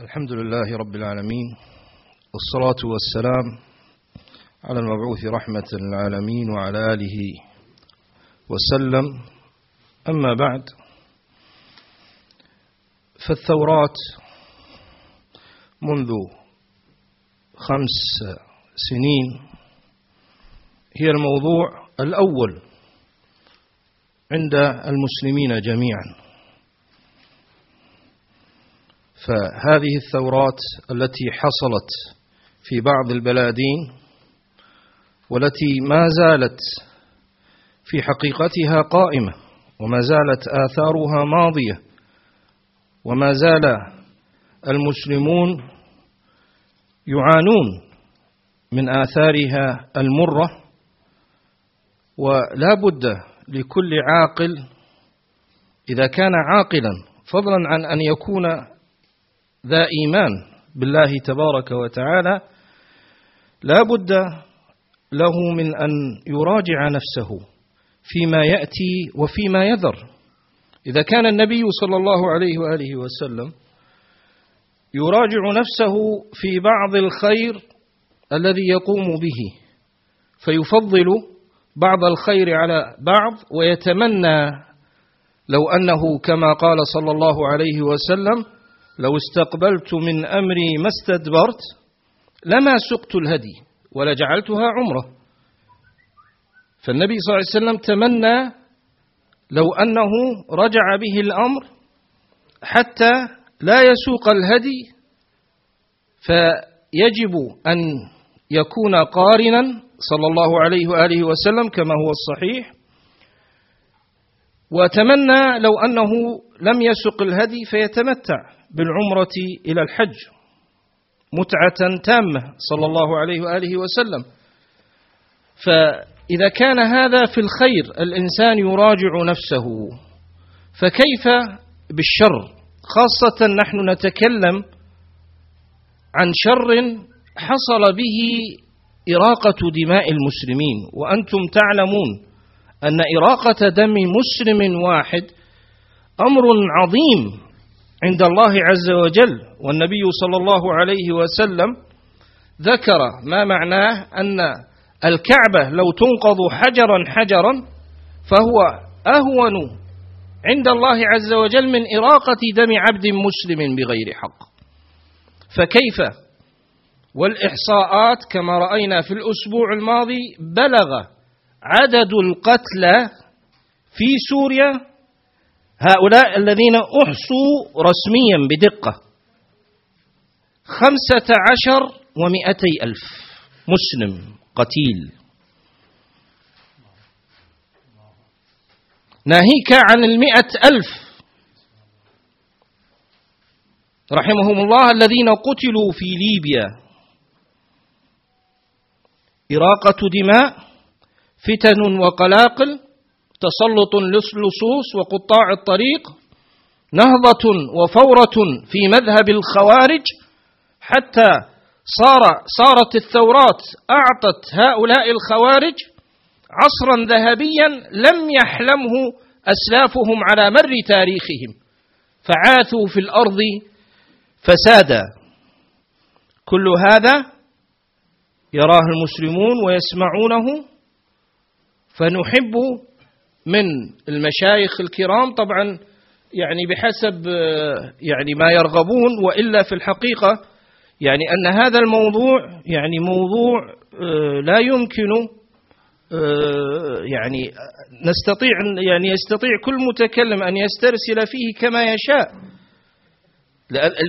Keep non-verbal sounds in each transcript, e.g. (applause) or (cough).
الحمد لله رب العالمين والصلاة والسلام على المبعوث رحمة للعالمين وعلى آله وسلم. أما بعد فالثورات منذ خمس سنين هي الموضوع الأول عند المسلمين جميعا. فهذه الثورات التي حصلت في بعض البلادين والتي ما زالت في حقيقتها قائمة وما زالت آثارها ماضية وما زال المسلمون يعانون من آثارها المرة ولا بد لكل عاقل إذا كان عاقلا فضلا عن أن يكون ذا إيمان بالله تبارك وتعالى لا بد له من أن يراجع نفسه فيما يأتي وفيما يذر. إذا كان النبي صلى الله عليه وآله وسلم يراجع نفسه في بعض الخير الذي يقوم به فيفضل بعض الخير على بعض ويتمنى لو أنه كما قال صلى الله عليه وسلم لو استقبلت من أمري ما استدبرت لما سقت الهدي ولجعلتها عمرة. فالنبي صلى الله عليه وسلم تمنى لو أنه رجع به الأمر حتى لا يسوق الهدي فيجب أن يكون قارنا صلى الله عليه وآله وسلم كما هو الصحيح. وتمنى لو أنه لم يسق الهدي فيتمتع. بالعمرة إلى الحج متعة تامة صلى الله عليه وآله وسلم. فإذا كان هذا في الخير الإنسان يراجع نفسه. فكيف بالشر؟ خاصة نحن نتكلم عن شر حصل به إراقة دماء المسلمين. وأنتم تعلمون أن إراقة دم مسلم واحد أمر عظيم. عند الله عز وجل والنبي صلى الله عليه وسلم ذكر ما معناه أن الكعبة لو تنقض حجرا حجرا فهو أهون عند الله عز وجل من إراقة دم عبد مسلم بغير حق. فكيف والإحصاءات كما رأينا في الأسبوع الماضي بلغ عدد القتلى في سوريا هؤلاء الذين أحصوا رسميا بدقة. خمسة عشر ومئتي ألف مسلم قتيل. ناهيك عن المئة ألف. رحمهم الله الذين قتلوا في ليبيا. إراقة دماء فتن وقلاقل. تسلط اللصوص وقطاع الطريق نهضة وفورة في مذهب الخوارج حتى صار صارت الثورات أعطت هؤلاء الخوارج عصرا ذهبيا لم يحلمه أسلافهم على مر تاريخهم. فعاثوا في الأرض فسادا. كل هذا يراه المسلمون ويسمعونه فنحب من المشايخ الكرام طبعا يعني بحسب يعني ما يرغبون وإلا في الحقيقة يعني أن هذا الموضوع يعني موضوع لا يمكن يعني نستطيع يعني يستطيع كل متكلم أن يسترسل فيه كما يشاء.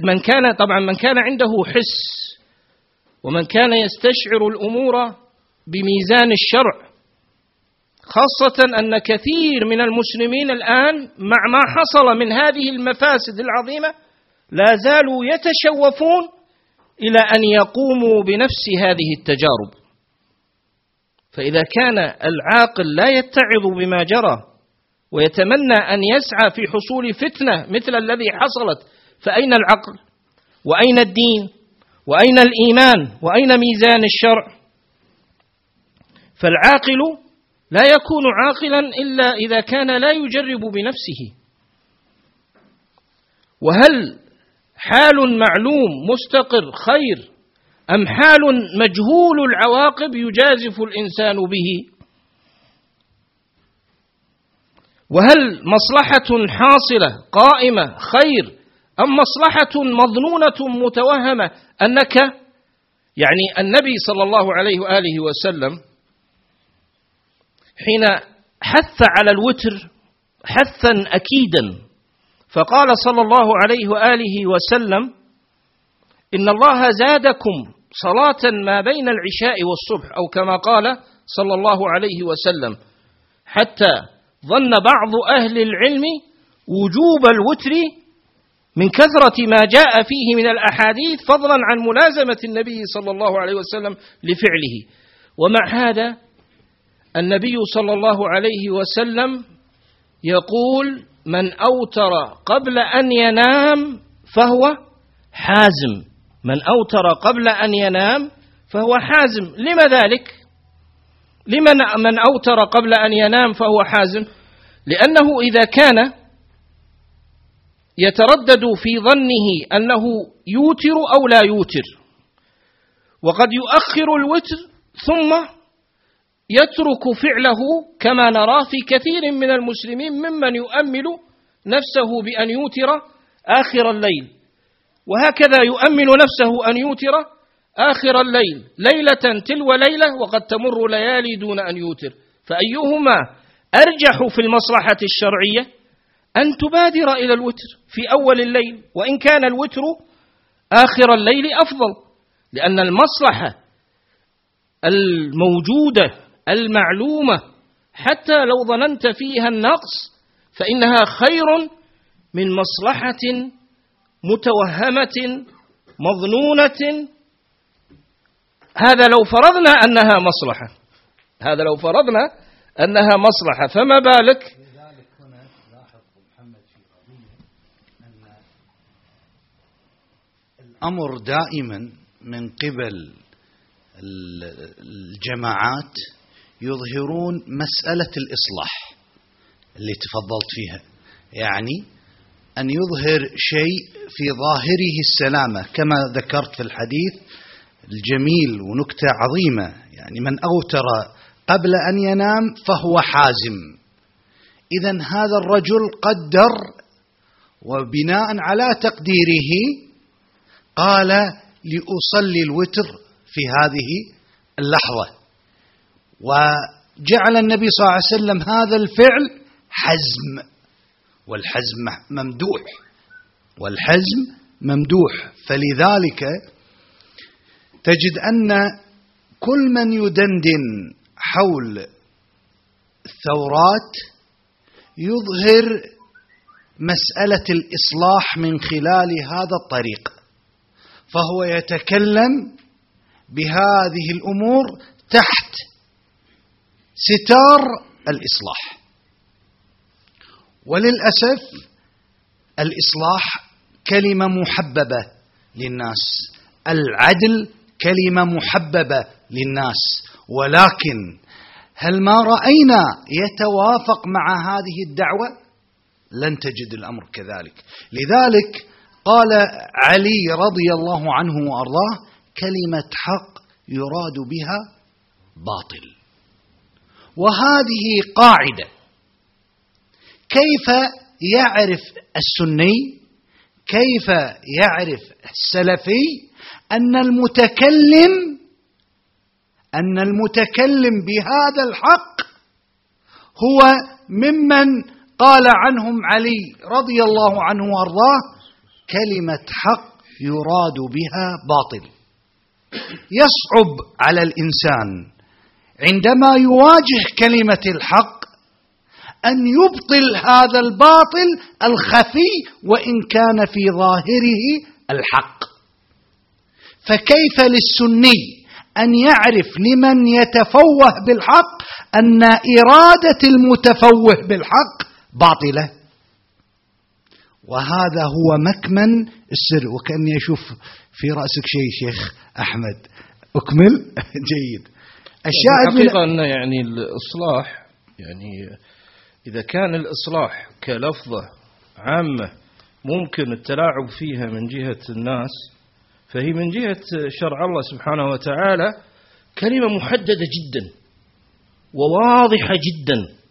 من كان طبعا من كان عنده حس ومن كان يستشعر الأمور بميزان الشرع خاصة أن كثير من المسلمين الآن مع ما حصل من هذه المفاسد العظيمة لا زالوا يتشوفون إلى أن يقوموا بنفس هذه التجارب. فإذا كان العاقل لا يتعظ بما جرى ويتمنى أن يسعى في حصول فتنة مثل الذي حصلت فأين العقل؟ وأين الدين؟ وأين الإيمان؟ وأين ميزان الشرع؟ فالعاقل لا يكون عاقلا إلا إذا كان لا يجرب بنفسه. وهل حال معلوم مستقر خير أم حال مجهول العواقب يجازف الإنسان به؟ وهل مصلحة حاصلة قائمة خير أم مصلحة مظنونة متوهمة أنك يعني النبي صلى الله عليه وآله وسلم حين حث على الوتر حثا أكيدا. فقال صلى الله عليه وآله وسلم إن الله زادكم صلاة ما بين العشاء والصبح أو كما قال صلى الله عليه وسلم حتى ظن بعض أهل العلم وجوب الوتر من كثرة ما جاء فيه من الأحاديث فضلا عن ملازمة النبي صلى الله عليه وسلم لفعله. ومع هذا النبي صلى الله عليه وسلم يقول من أوتر قبل أن ينام فهو حازم. من أوتر قبل أن ينام فهو حازم. لما ذلك؟ لمن من أوتر قبل أن ينام فهو حازم؟ لأنه إذا كان يتردد في ظنه أنه يوتر أو لا يوتر وقد يؤخر الوتر ثم يترك فعله كما نرى في كثير من المسلمين ممن يؤمل نفسه بأن يوتر آخر الليل. وهكذا يؤمل نفسه أن يوتر آخر الليل. ليلة تلو ليلة وقد تمر ليالي دون أن يوتر. فأيهما أرجح في المصلحة الشرعية؟ أن تبادر إلى الوتر في أول الليل وإن كان الوتر آخر الليل أفضل. لأن المصلحة الموجودة المعلومة حتى لو ظننت فيها النقص فإنها خير من مصلحة متوهمة مظنونة. هذا لو فرضنا أنها مصلحة. هذا لو فرضنا أنها مصلحة فما بالك؟ الأمر دائما من قبل الجماعات يظهرون مسألة الإصلاح اللي تفضلت فيها. يعني أن يظهر شيء في ظاهره السلامة كما ذكرت في الحديث الجميل ونكتة عظيمة. يعني من أوتر قبل أن ينام فهو حازم. إذا هذا الرجل قدر وبناء على تقديره قال لأصلي الوتر في هذه اللحظة. وجعل النبي صلى الله عليه وسلم هذا الفعل حزم والحزم ممدوح والحزم ممدوح. فلذلك تجد أن كل من يدندن حول الثورات يظهر مسألة الإصلاح من خلال هذا الطريق فهو يتكلم بهذه الأمور تحت ستار الإصلاح. وللأسف الإصلاح كلمة محببة للناس. العدل كلمة محببة للناس. ولكن هل ما رأينا يتوافق مع هذه الدعوة؟ لن تجد الأمر كذلك. لذلك قال علي رضي الله عنه وأرضاه كلمة حق يراد بها باطل. وهذه قاعدة. كيف يعرف السني؟ كيف يعرف السلفي؟ أن المتكلم أن المتكلم بهذا الحق هو ممن قال عنهم علي رضي الله عنه وأرضاه كلمة حق يراد بها باطل. يصعب على الإنسان عندما يواجه كلمة الحق أن يبطل هذا الباطل الخفي وإن كان في ظاهره الحق. فكيف للسني أن يعرف لمن يتفوه بالحق أن إرادة المتفوه بالحق باطلة؟ وهذا هو مكمن السر. وكأني أشوف في رأسك شيء شيخ أحمد. أكمل؟ (laughs) جيد. الشاهد الحقيقة أن يعني الإصلاح يعني إذا كان الإصلاح كلفظة عامة ممكن التلاعب فيها من جهة الناس فهي من جهة شرع الله سبحانه وتعالى كلمة محددة جدا وواضحة جدا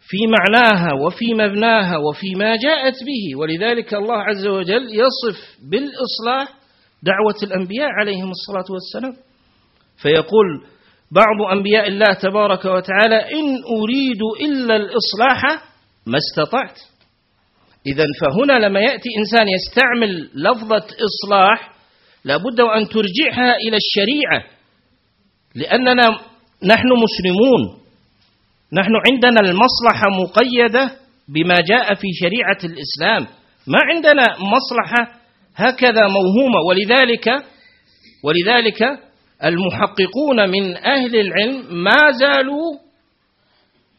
في معناها وفي مبناها وفي ما جاءت به ولذلك الله عز وجل يصف بالإصلاح دعوة الأنبياء عليهم الصلاة والسلام. فيقول بعض أنبياء الله تبارك وتعالى إن أريد إلا الإصلاح ما استطعت. إذا فهنا لما يأتي إنسان يستعمل لفظة إصلاح لابد أن ترجعها إلى الشريعة لأننا نحن مسلمون. نحن عندنا المصلحة مقيدة بما جاء في شريعة الإسلام. ما عندنا مصلحة هكذا موهومة ولذلك ولذلك المحققون من أهل العلم ما زالوا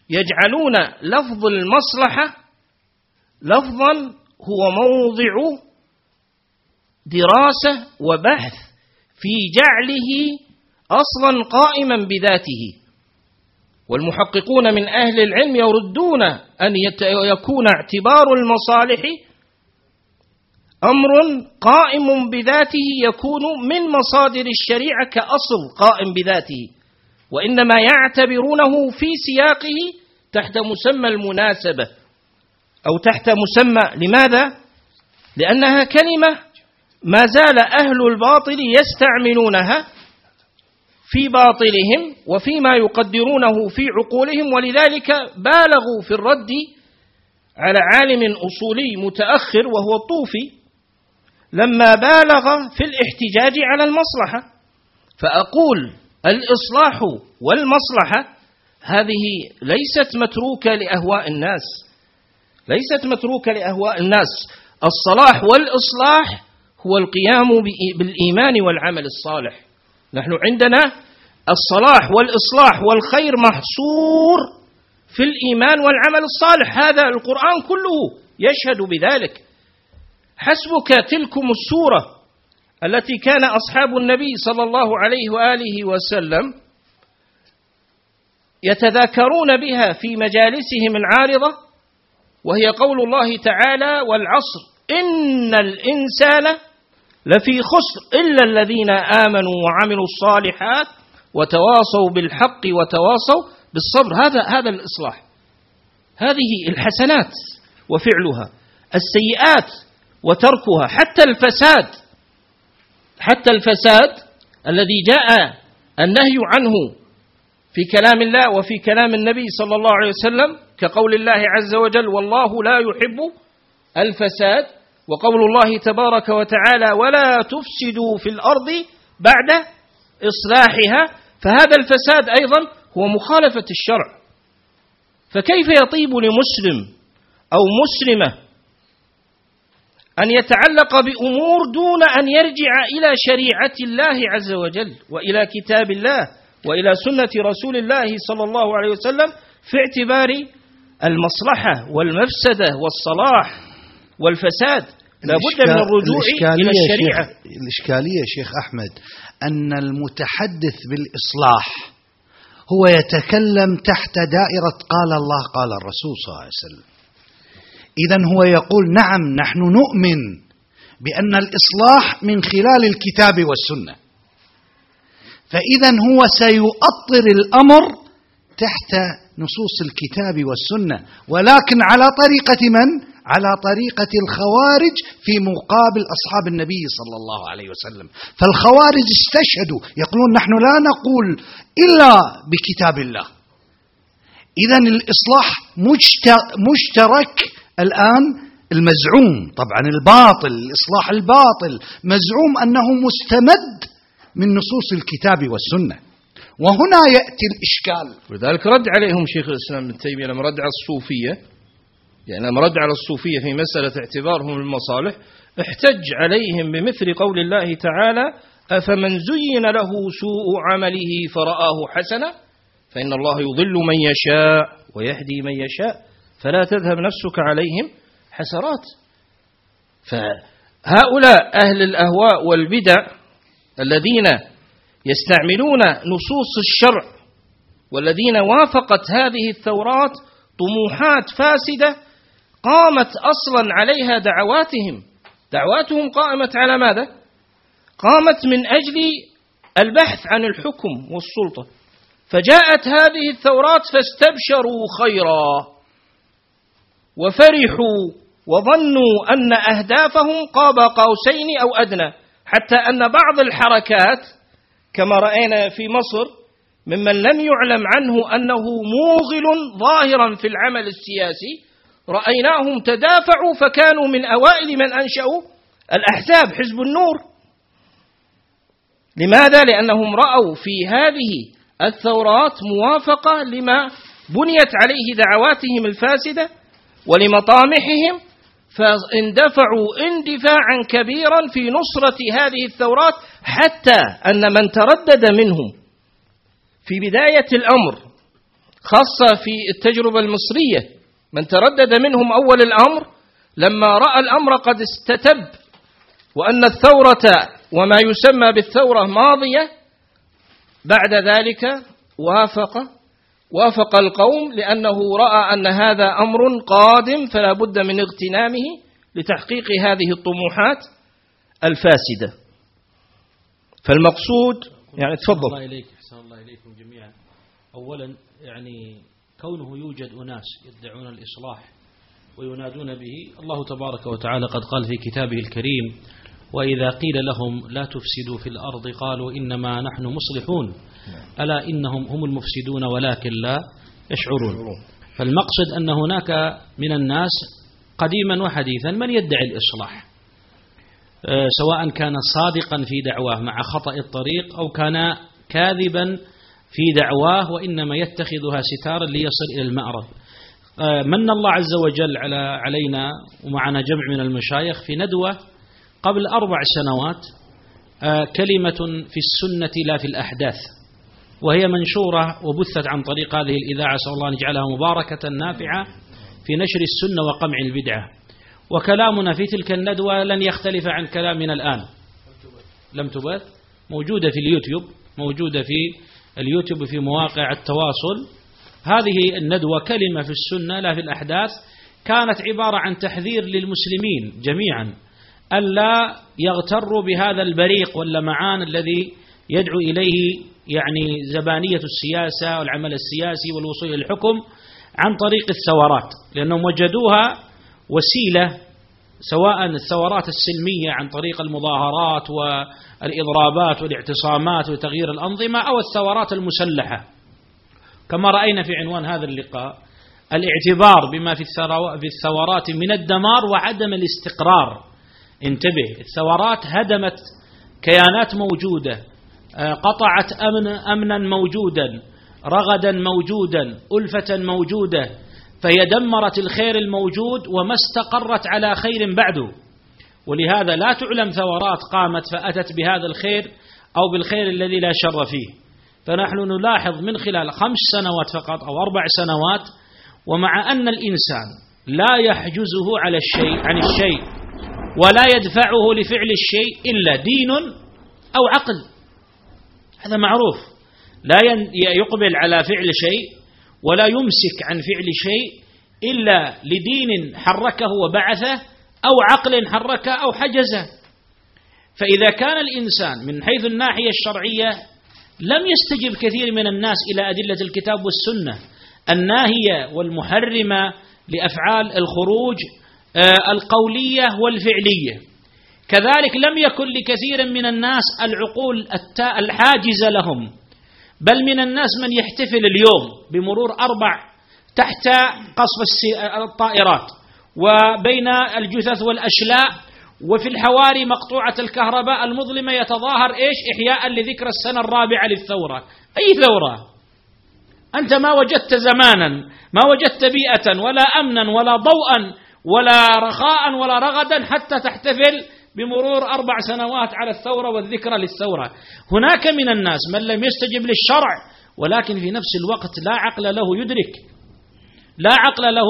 يجعلون لفظ المصلحة لفظا هو موضع دراسة وبحث في جعله أصلا قائما بذاته. والمحققون من أهل العلم يردون أن يكون اعتبار المصالح أمر قائم بذاته يكون من مصادر الشريعة كأصل قائم بذاته وإنما يعتبرونه في سياقه تحت مسمى المناسبة أو تحت مسمى لماذا؟ لأنها كلمة ما زال أهل الباطل يستعملونها في باطلهم وفيما يقدرونه في عقولهم ولذلك بالغوا في الرد على عالم أصولي متأخر وهو الطوفي لما بالغ في الاحتجاج على المصلحة. فأقول الإصلاح والمصلحة هذه ليست متروكة لأهواء الناس. ليست متروكة لأهواء الناس. الصلاح والإصلاح هو القيام بالإيمان والعمل الصالح. نحن عندنا الصلاح والإصلاح والخير محصور في الإيمان والعمل الصالح. هذا القرآن كله يشهد بذلك. حسبك تلكم السورة التي كان أصحاب النبي صلى الله عليه وآله وسلم يتذاكرون بها في مجالسهم العارضة وهي قول الله تعالى والعصر إن الإنسان لفي خسر إلا الذين آمنوا وعملوا الصالحات وتواصوا بالحق وتواصوا بالصبر. هذا هذا الإصلاح. هذه الحسنات وفعلها. السيئات وتركها حتى الفساد حتى الفساد الذي جاء النهي عنه في كلام الله وفي كلام النبي صلى الله عليه وسلم كقول الله عز وجل والله لا يحب الفساد وقول الله تبارك وتعالى ولا تفسدوا في الأرض بعد إصلاحها فهذا الفساد أيضا هو مخالفة الشرع. فكيف يطيب لمسلم أو مسلمة أن يتعلق بأمور دون أن يرجع إلى شريعة الله عز وجل وإلى كتاب الله وإلى سنة رسول الله صلى الله عليه وسلم في اعتبار المصلحة والمفسدة والصلاح والفساد. لابد من الرجوع إلى الشريعة شيخ الإشكالية شيخ أحمد أن المتحدث بالإصلاح هو يتكلم تحت دائرة قال الله قال الرسول صلى الله عليه وسلم. إذا هو يقول نعم نحن نؤمن بأن الإصلاح من خلال الكتاب والسنة. فإذا هو سيؤطر الأمر تحت نصوص الكتاب والسنة ولكن على طريقة من؟ على طريقة الخوارج في مقابل أصحاب النبي صلى الله عليه وسلم. فالخوارج استشهدوا يقولون نحن لا نقول إلا بكتاب الله. اذا الإصلاح مشترك الآن المزعوم طبعا الباطل الإصلاح الباطل مزعوم أنه مستمد من نصوص الكتاب والسنة. وهنا يأتي الإشكال. ولذلك رد عليهم شيخ الإسلام ابن تيمية لما رد على الصوفية. يعني لما رد على الصوفية في مسألة اعتبارهم المصالح احتج عليهم بمثل قول الله تعالى أفمن زين له سوء عمله فرآه حسنا فإن الله يضل من يشاء ويهدي من يشاء. فلا تذهب نفسك عليهم حسرات. فهؤلاء أهل الأهواء والبدع الذين يستعملون نصوص الشرع والذين وافقت هذه الثورات طموحات فاسدة قامت أصلا عليها دعواتهم. دعواتهم قائمة على ماذا؟ قامت من أجل البحث عن الحكم والسلطة. فجاءت هذه الثورات فاستبشروا خيرا. وفرحوا وظنوا أن أهدافهم قاب قوسين أو أدنى حتى أن بعض الحركات كما رأينا في مصر ممن لم يعلم عنه أنه موغل ظاهرا في العمل السياسي رأيناهم تدافعوا فكانوا من أوائل من أنشأوا الأحزاب حزب النور لماذا؟ لأنهم رأوا في هذه الثورات موافقة لما بنيت عليه دعواتهم الفاسدة ولمطامحهم فاندفعوا اندفاعا كبيرا في نصرة هذه الثورات حتى أن من تردد منهم في بداية الأمر خاصة في التجربة المصرية من تردد منهم أول الأمر لما رأى الأمر قد استتب وأن الثورة وما يسمى بالثورة ماضية بعد ذلك وافق وافق القوم لأنه رأى أن هذا أمر قادم فلا بد من اغتنامه لتحقيق هذه الطموحات الفاسدة. فالمقصود يعني تفضل. الله إليك أحسن الله إليكم جميعا. أولا يعني كونه يوجد أناس يدعون الإصلاح وينادون به الله تبارك وتعالى قد قال في كتابه الكريم وإذا قيل لهم لا تفسدوا في الأرض قالوا إنما نحن مصلحون. ألا إنهم هم المفسدون ولكن لا يشعرون. فالمقصد أن هناك من الناس قديما وحديثا من يدعي الإصلاح. آه، سواء كان صادقا في دعواه مع خطأ الطريق أو كان كاذبا في دعواه وإنما يتخذها ستارا ليصل إلى المأرب. آه، من الله عز وجل على علينا ومعنا جمع من المشايخ في ندوة قبل أربع سنوات آه، كلمة في السنة لا في الأحداث. وهي منشورة وبثت عن طريق هذه الإذاعة أسأل الله أن يجعلها مباركة نافعة في نشر السنة وقمع البدعة. وكلامنا في تلك الندوة لن يختلف عن كلامنا الآن. لم تبث؟ موجودة في اليوتيوب موجودة في اليوتيوب في مواقع التواصل. هذه الندوة كلمة في السنة لا في الأحداث. كانت عبارة عن تحذير للمسلمين جميعا ألا يغتروا بهذا البريق واللمعان الذي يدعو إليه يعني زبانية السياسة والعمل السياسي والوصول إلى الحكم عن طريق الثورات لأنهم وجدوها وسيلة سواء الثورات السلمية عن طريق المظاهرات والإضرابات والاعتصامات وتغيير الأنظمة أو الثورات المسلحة. كما رأينا في عنوان هذا اللقاء الاعتبار بما في الثورات من الدمار وعدم الاستقرار. انتبه الثورات هدمت كيانات موجودة آه، قطعت أمن أمنا موجودا رغدا موجودا ألفة موجودة فهي دمرت الخير الموجود وما استقرت على خير بعده ولهذا لا تعلم ثورات قامت فأتت بهذا الخير أو بالخير الذي لا شر فيه. فنحن نلاحظ من خلال خمس سنوات فقط أو أربع سنوات ومع أن الإنسان لا يحجزه على الشيء عن الشيء ولا يدفعه لفعل الشيء إلا دين أو عقل. هذا معروف. لا يقبل على فعل شيء ولا يمسك عن فعل شيء إلا لدين حركه وبعثه أو عقل حركه أو حجزه. فإذا كان الإنسان من حيث الناحية الشرعية لم يستجب كثير من الناس إلى أدلة الكتاب والسنة الناهية والمحرمة لأفعال الخروج آه، القولية والفعلية. كذلك لم يكن لكثير من الناس العقول الحاجزة لهم. بل من الناس من يحتفل اليوم بمرور أربع تحت قصف الطائرات. وبين الجثث والأشلاء وفي الحواري مقطوعة الكهرباء المظلمة يتظاهر إيش؟ إحياء لذكرى السنة الرابعة للثورة. أي ثورة؟ أنت ما وجدت زمانا ما وجدت بيئة ولا أمنا ولا ضوءا ولا رخاء ولا رغدا حتى تحتفل بمرور أربع سنوات على الثورة والذكرى للثورة. هناك من الناس من لم يستجب للشرع ولكن في نفس الوقت لا عقل له يدرك. لا عقل له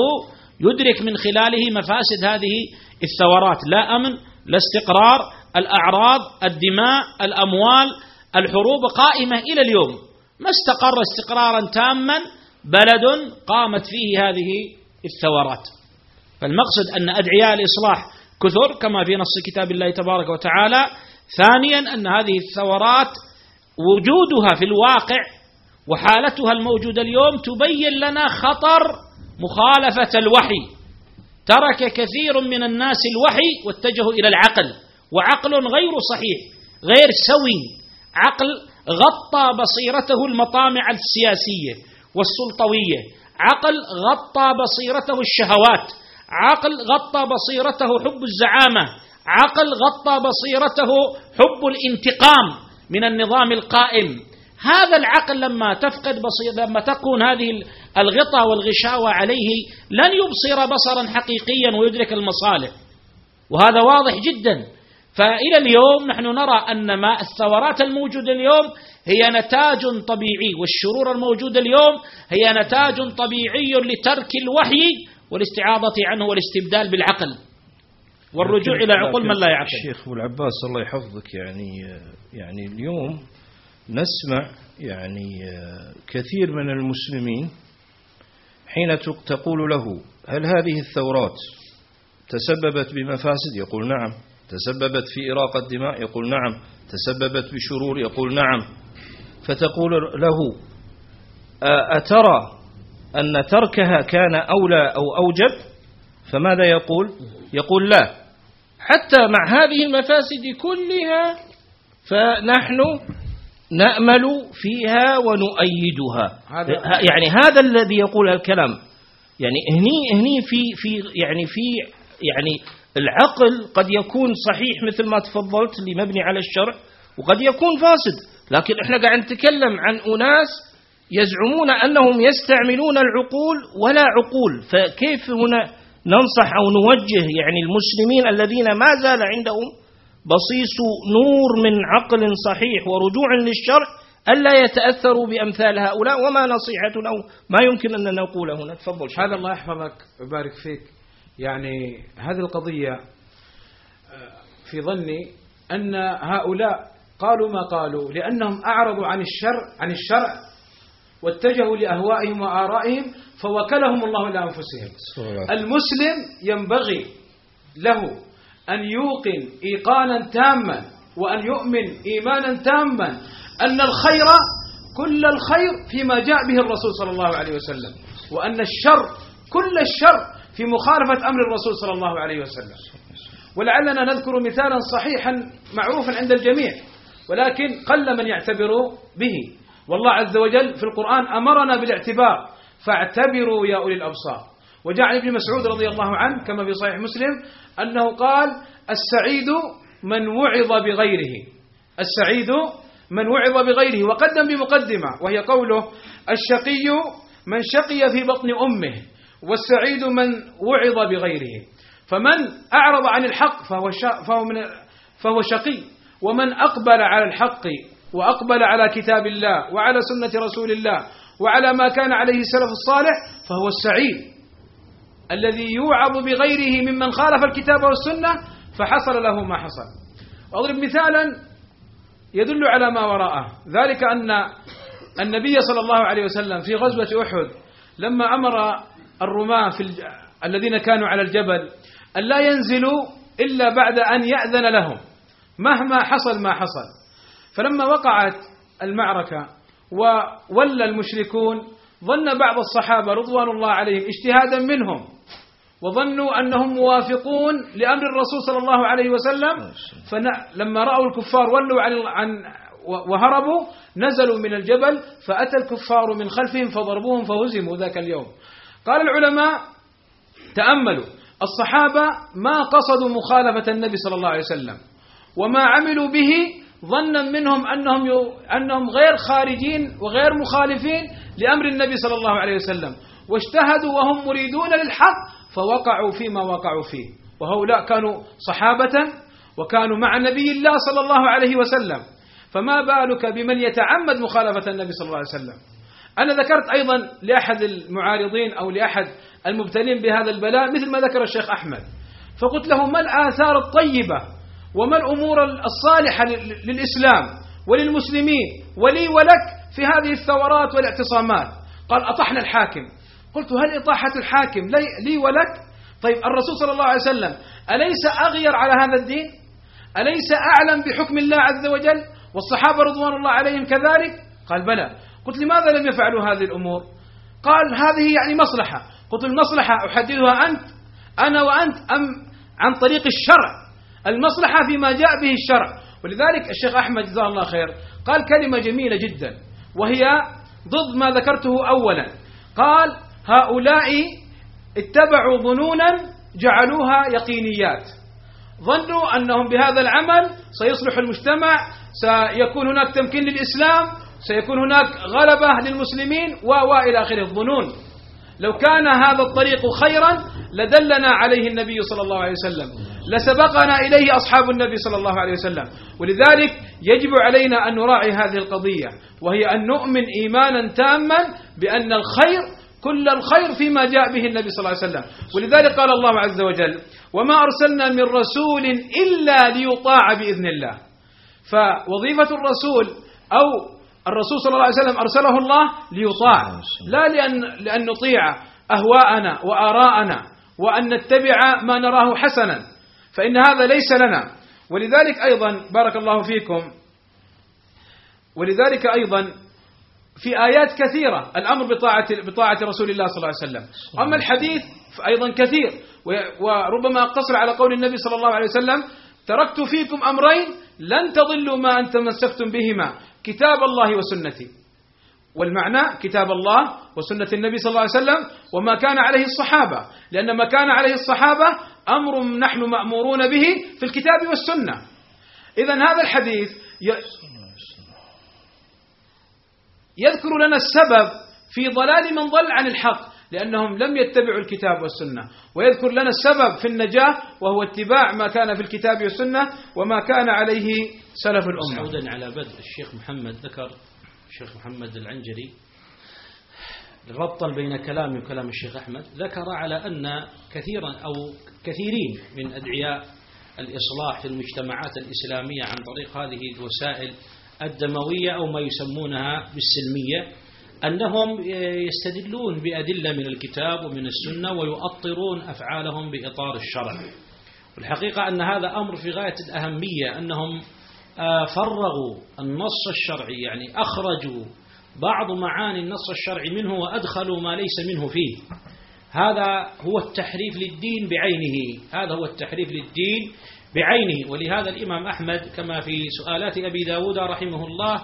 يدرك من خلاله مفاسد هذه الثورات. لا أمن لا استقرار الأعراض الدماء الأموال الحروب قائمة إلى اليوم. ما استقر استقرارا تاما بلد قامت فيه هذه الثورات. فالمقصد أن أدعياء الإصلاح كثر كما في نص كتاب الله تبارك وتعالى. ثانيا أن هذه الثورات وجودها في الواقع وحالتها الموجودة اليوم تبين لنا خطر مخالفة الوحي. ترك كثير من الناس الوحي واتجهوا إلى العقل وعقل غير صحيح غير سوي. عقل غطى بصيرته المطامع السياسية والسلطوية. عقل غطى بصيرته الشهوات. عقل غطى بصيرته حب الزعامة. عقل غطى بصيرته حب الانتقام من النظام القائم. هذا العقل لما تفقد بصير لما تكون هذه الغطاء والغشاوة عليه لن يبصر بصرا حقيقيا ويدرك المصالح. وهذا واضح جدا. فإلى اليوم نحن نرى أن ما الثورات الموجودة اليوم هي نتاج طبيعي والشرور الموجودة اليوم هي نتاج طبيعي لترك الوحي والاستعاضة عنه والاستبدال بالعقل والرجوع إلى عقول من لا يعقل. الشيخ أبو العباس الله يحفظك يعني يعني اليوم نسمع يعني كثير من المسلمين حين تقول له هل هذه الثورات تسببت بمفاسد؟ يقول نعم. تسببت في إراقة دماء يقول نعم. تسببت بشرور؟ يقول نعم. فتقول له أترى أن تركها كان أولى أو أوجب فماذا يقول؟ يقول لا. حتى مع هذه المفاسد كلها فنحن نأمل فيها ونؤيدها. يعني هذا الذي يقول الكلام. يعني هني هني في في يعني في يعني العقل قد يكون صحيح مثل ما تفضلت اللي مبني على الشرع وقد يكون فاسد. لكن إحنا قاعد نتكلم عن أناس يزعمون أنهم يستعملون العقول ولا عقول. فكيف هنا ننصح أو نوجه يعني المسلمين الذين ما زال عندهم بصيص نور من عقل صحيح ورجوع للشرع ألا يتأثروا بأمثال هؤلاء؟ وما نصيحتنا أو ما يمكن أن نقوله هنا. تفضل هذا الله يحفظك ويبارك فيك. يعني هذه القضية في ظني أن هؤلاء قالوا ما قالوا لأنهم أعرضوا عن الشرع عن الشرع واتجهوا لأهوائهم وآرائهم فوكلهم الله إلى أنفسهم. المسلم ينبغي له أن يوقن إيقانا تاما وأن يؤمن إيمانا تاما أن الخير كل الخير فيما جاء به الرسول صلى الله عليه وسلم وأن الشر كل الشر في مخالفة أمر الرسول صلى الله عليه وسلم. ولعلنا نذكر مثالا صحيحا معروفا عند الجميع ولكن قل من يعتبر به. والله عز وجل في القرآن أمرنا بالاعتبار. فاعتبروا يا أولي الأبصار. وجاء عن ابن مسعود رضي الله عنه كما في صحيح مسلم أنه قال السعيد من وعظ بغيره. السعيد من وعظ بغيره. وقدم بمقدمة وهي قوله الشقي من شقي في بطن أمه والسعيد من وعظ بغيره. فمن أعرض عن الحق فهو, فهو, من فهو شقي. ومن أقبل على الحق وأقبل على كتاب الله وعلى سنة رسول الله وعلى ما كان عليه السلف الصالح فهو السعيد. الذي يوعظ بغيره ممن خالف الكتاب والسنة فحصل له ما حصل. أضرب مثالا يدل على ما وراءه. ذلك أن النبي صلى الله عليه وسلم في غزوة أحد لما أمر الرماة في الج... الذين كانوا على الجبل أن لا ينزلوا إلا بعد أن يأذن لهم. مهما حصل ما حصل. فلما وقعت المعركة وولى المشركون ظن بعض الصحابة رضوان الله عليهم اجتهادا منهم وظنوا أنهم موافقون لأمر الرسول صلى الله عليه وسلم. فلما رأوا الكفار ولوا عن, عن وهربوا نزلوا من الجبل فأتى الكفار من خلفهم فضربوهم فهزموا ذاك اليوم. قال العلماء تأملوا الصحابة ما قصدوا مخالفة النبي صلى الله عليه وسلم وما عملوا به ظنا منهم أنهم, أنهم غير خارجين وغير مخالفين لأمر النبي صلى الله عليه وسلم. واجتهدوا وهم مريدون للحق فوقعوا فيما وقعوا فيه. وهؤلاء كانوا صحابة وكانوا مع نبي الله صلى الله عليه وسلم. فما بالك بمن يتعمد مخالفة النبي صلى الله عليه وسلم؟ أنا ذكرت أيضا لأحد المعارضين أو لأحد المبتلين بهذا البلاء مثل ما ذكر الشيخ أحمد. فقلت له ما الآثار الطيبة وما الأمور الصالحة للإسلام وللمسلمين ولي ولك في هذه الثورات والاعتصامات؟ قال أطحنا الحاكم. قلت هل إطاحة الحاكم لي ولك؟ طيب الرسول صلى الله عليه وسلم أليس أغير على هذا الدين؟ أليس أعلم بحكم الله عز وجل؟ والصحابة رضوان الله عليهم كذلك؟ قال بلى. قلت لماذا لم يفعلوا هذه الأمور؟ قال هذه يعني مصلحة. قلت المصلحة أحددها أنت أنا وأنت أم عن طريق الشرع. المصلحة فيما جاء به الشرع. ولذلك الشيخ أحمد جزاه الله خير قال كلمة جميلة جدا وهي ضد ما ذكرته أولا. قال هؤلاء اتبعوا ظنونا جعلوها يقينيات. ظنوا أنهم بهذا العمل سيصلح المجتمع سيكون هناك تمكين للإسلام سيكون هناك غلبة للمسلمين وإلى آخره. الظنون لو كان هذا الطريق خيرا لدلنا عليه النبي صلى الله عليه وسلم لسبقنا إليه أصحاب النبي صلى الله عليه وسلم. ولذلك يجب علينا أن نراعي هذه القضية وهي أن نؤمن إيمانا تاما بأن الخير كل الخير فيما جاء به النبي صلى الله عليه وسلم. ولذلك قال الله عز وجل وما أرسلنا من رسول إلا ليطاع بإذن الله. فوظيفة الرسول أو الرسول صلى الله عليه وسلم أرسله الله ليطاع لا لأن, لأن نطيع أهواءنا وآراءنا. وأن نتبع ما نراه حسنا فإن هذا ليس لنا. ولذلك أيضا بارك الله فيكم ولذلك أيضا في آيات كثيرة الأمر بطاعة بطاعة رسول الله صلى الله عليه وسلم. أما الحديث فأيضا كثير وربما قصر على قول النبي صلى الله عليه وسلم تركت فيكم أمرين لن تضلوا ما أن تمسكتم بهما كتاب الله وسنتي. والمعنى كتاب الله وسنة النبي صلى الله عليه وسلم وما كان عليه الصحابة. لأن ما كان عليه الصحابة أمر نحن مأمورون به في الكتاب والسنة. إذا هذا الحديث يذكر لنا السبب في ضلال من ضل عن الحق لأنهم لم يتبعوا الكتاب والسنة. ويذكر لنا السبب في النجاة وهو اتباع ما كان في الكتاب والسنة وما كان عليه سلف الأمة. سعودا على بدء الشيخ محمد ذكر الشيخ محمد العنجري ربطا بين كلامي وكلام الشيخ أحمد ذكر على أن كثيرا أو كثيرين من أدعياء الإصلاح في المجتمعات الإسلامية عن طريق هذه الوسائل الدموية أو ما يسمونها بالسلمية أنهم يستدلون بأدلة من الكتاب ومن السنة ويؤطرون أفعالهم بإطار الشرع. والحقيقة أن هذا أمر في غاية الأهمية أنهم فرغوا النص الشرعي يعني أخرجوا بعض معاني النص الشرعي منه وأدخلوا ما ليس منه فيه. هذا هو التحريف للدين بعينه. هذا هو التحريف للدين بعينه. ولهذا الإمام أحمد كما في سؤالات أبي داود رحمه الله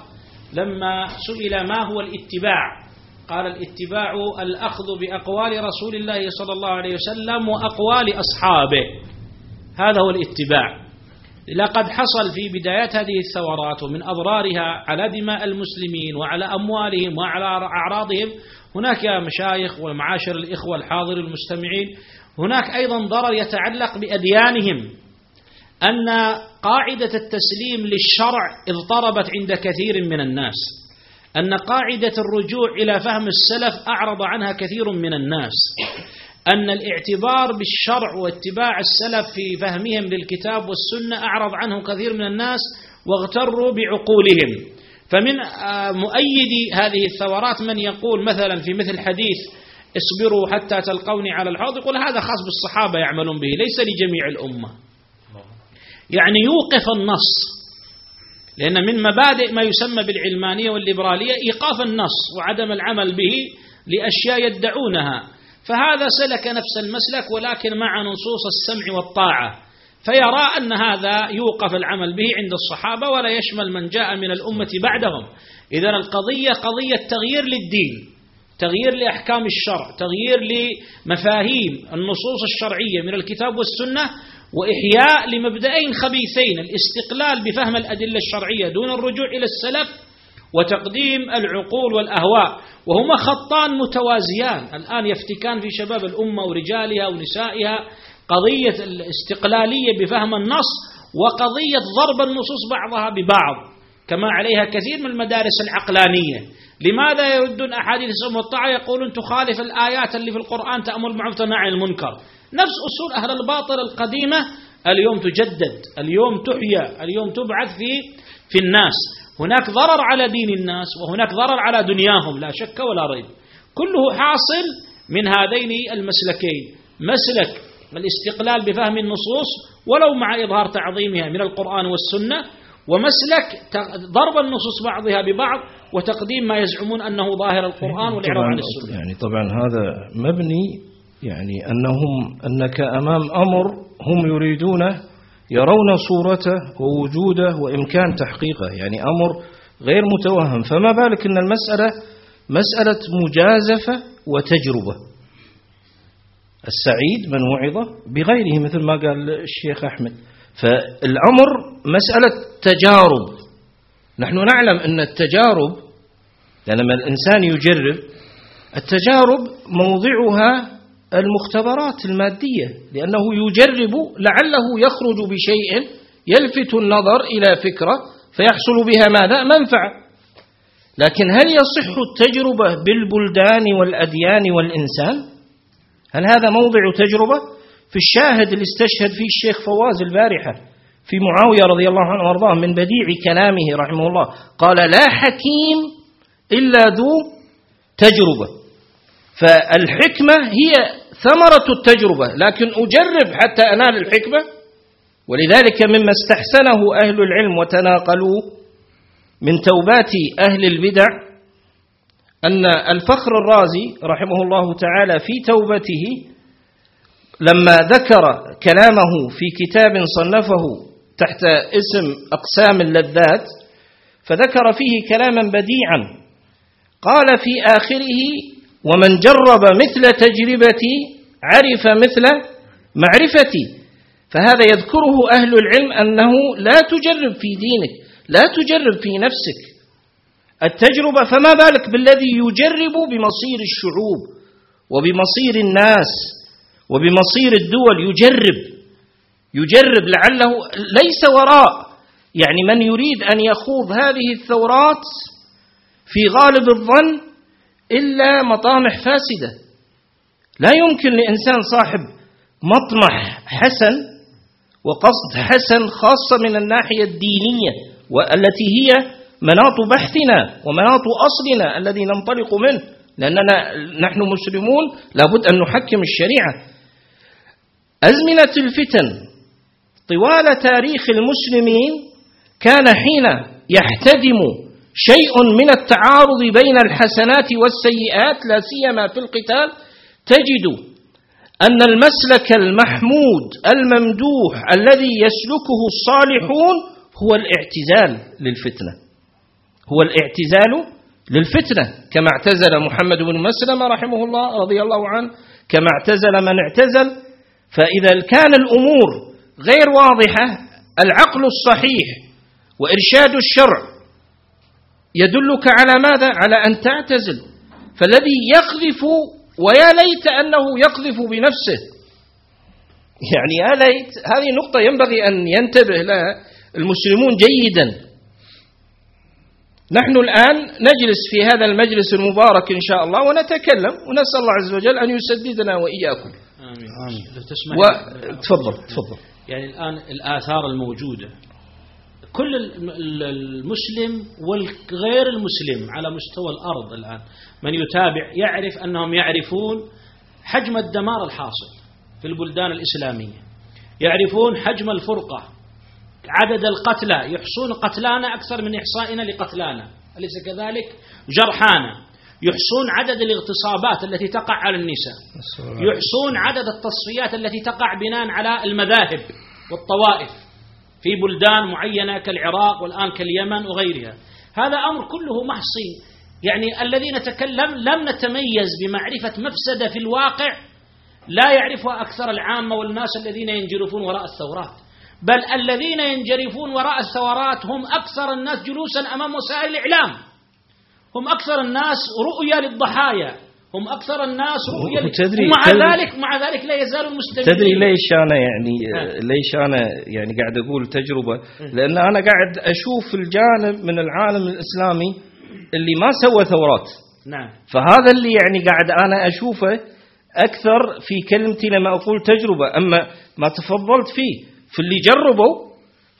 لما سئل ما هو الاتباع قال الاتباع الأخذ بأقوال رسول الله صلى الله عليه وسلم وأقوال أصحابه. هذا هو الاتباع. لقد حصل في بدايات هذه الثورات ومن أضرارها على دماء المسلمين وعلى أموالهم وعلى أعراضهم هناك يا مشايخ ومعاشر الإخوة الحاضر المستمعين هناك أيضا ضرر يتعلق بأديانهم. أن قاعدة التسليم للشرع اضطربت عند كثير من الناس. أن قاعدة الرجوع إلى فهم السلف أعرض عنها كثير من الناس. أن الاعتبار بالشرع واتباع السلف في فهمهم للكتاب والسنة أعرض عنه كثير من الناس واغتروا بعقولهم. فمن آه، مؤيدي هذه الثورات من يقول مثلا في مثل حديث اصبروا حتى تلقوني على الحوض يقول هذا خاص بالصحابة يعملون به ليس لجميع الأمة. يعني يوقف النص لأن من مبادئ ما يسمى بالعلمانية والليبرالية إيقاف النص وعدم العمل به لأشياء يدعونها. فهذا سلك نفس المسلك ولكن مع نصوص السمع والطاعة. فيرى أن هذا يوقف العمل به عند الصحابة ولا يشمل من جاء من الأمة بعدهم. إذا القضية قضية تغيير للدين تغيير لأحكام الشرع تغيير لمفاهيم النصوص الشرعية من الكتاب والسنة وإحياء لمبدأين خبيثين. الاستقلال بفهم الأدلة الشرعية دون الرجوع إلى السلف وتقديم العقول والأهواء. وهما خطان متوازيان. الآن يفتكان في شباب الأمة ورجالها ونسائها قضية الاستقلالية بفهم النص وقضية ضرب النصوص بعضها ببعض كما عليها كثير من المدارس العقلانية. لماذا يردون أحاديث السم والطاعة؟ يقولون تخالف الآيات اللي في القرآن تأمر بالمعروف عن المنكر. نفس أصول أهل الباطل القديمة. اليوم تجدد اليوم تحيا اليوم تبعث في في الناس. هناك ضرر على دين الناس وهناك ضرر على دنياهم لا شك ولا ريب. كله حاصل من هذين المسلكين. مسلك الاستقلال بفهم النصوص ولو مع إظهار تعظيمها من القرآن والسنة ومسلك ضرب النصوص بعضها ببعض وتقديم ما يزعمون أنه ظاهر القرآن والإعراض عن السنة. يعني طبعا هذا مبني يعني أنهم أنك أمام أمر هم يريدون يرون صورته ووجوده وإمكان تحقيقه يعني أمر غير متوهم. فما بالك أن المسألة مسألة مجازفة وتجربة. السعيد من وعظ بغيره مثل ما قال الشيخ أحمد. فالأمر مسألة تجارب. نحن نعلم أن التجارب لما الإنسان يجرب التجارب موضعها المختبرات المادية لأنه يجرب لعله يخرج بشيء يلفت النظر إلى فكرة فيحصل بها ماذا؟ منفعة لكن هل يصح التجربة بالبلدان والأديان والإنسان؟ هل هذا موضع تجربة؟ في الشاهد اللي استشهد فيه الشيخ فواز البارحة في معاوية رضي الله عنه وأرضاه من بديع كلامه رحمه الله قال لا حكيم إلا ذو تجربة فالحكمة هي ثمرة التجربة لكن أجرب حتى أنال الحكمة. ولذلك مما استحسنه أهل العلم وتناقلوا من توبات أهل البدع أن الفخر الرازي رحمه الله تعالى في توبته لما ذكر كلامه في كتاب صنفه تحت اسم أقسام اللذات فذكر فيه كلاما بديعا. قال في آخره ومن جرب مثل تجربتي عرف مثل معرفتي. فهذا يذكره أهل العلم أنه لا تجرب في دينك لا تجرب في نفسك. التجربة فما بالك بالذي يجرب بمصير الشعوب وبمصير الناس وبمصير الدول؟ يجرب يجرب لعله ليس وراء. يعني من يريد أن يخوض هذه الثورات في غالب الظن إلا مطامح فاسدة. لا يمكن لإنسان صاحب مطمح حسن وقصد حسن خاصة من الناحية الدينية والتي هي مناط بحثنا ومناط أصلنا الذي ننطلق منه. لأننا نحن مسلمون لابد أن نحكم الشريعة. أزمنة الفتن طوال تاريخ المسلمين كان حين يحتدم شيء من التعارض بين الحسنات والسيئات لا سيما في القتال تجد أن المسلك المحمود الممدوح الذي يسلكه الصالحون هو الاعتزال للفتنة. هو الاعتزال للفتنة كما اعتزل محمد بن مسلم رحمه الله رضي الله عنه كما اعتزل من اعتزل. فإذا كان الأمور غير واضحة العقل الصحيح وإرشاد الشرع يدلك على ماذا؟ على أن تعتزل. فالذي يقذف ويا ليت أنه يقذف بنفسه. يعني يا ليت هذه نقطة ينبغي أن ينتبه لها المسلمون جيدا. نحن الآن نجلس في هذا المجلس المبارك إن شاء الله ونتكلم ونسأل الله عز وجل أن يسددنا وإياكم. آمين, آمين. لو تسمح. و... تفضل تفضل. يعني الآن الآثار الموجودة. كل المسلم والغير المسلم على مستوى الأرض الآن من يتابع يعرف أنهم يعرفون حجم الدمار الحاصل في البلدان الإسلامية يعرفون حجم الفرقة عدد القتلى يحصون قتلانا أكثر من إحصائنا لقتلانا أليس كذلك؟ جرحانا يحصون عدد الاغتصابات التي تقع على النساء يحصون عدد التصفيات التي تقع بناء على المذاهب والطوائف. في بلدان معينة كالعراق والآن كاليمن وغيرها. هذا أمر كله محصي. يعني الذي نتكلم لم نتميز بمعرفة مفسدة في الواقع لا يعرفها أكثر العامة والناس الذين ينجرفون وراء الثورات. بل الذين ينجرفون وراء الثورات هم أكثر الناس جلوسا أمام وسائل الإعلام. هم أكثر الناس رؤية للضحايا. هم أكثر الناس رؤية تدري ومع تدري ذلك مع ذلك لا يزال المستجدين تدري ليش أنا يعني ليش أنا يعني قاعد أقول تجربة؟ لأن أنا قاعد أشوف الجانب من العالم الإسلامي اللي ما سوى ثورات. نعم. فهذا اللي يعني قاعد أنا أشوفه أكثر في كلمتي لما أقول تجربة. أما ما تفضلت فيه في اللي جربوا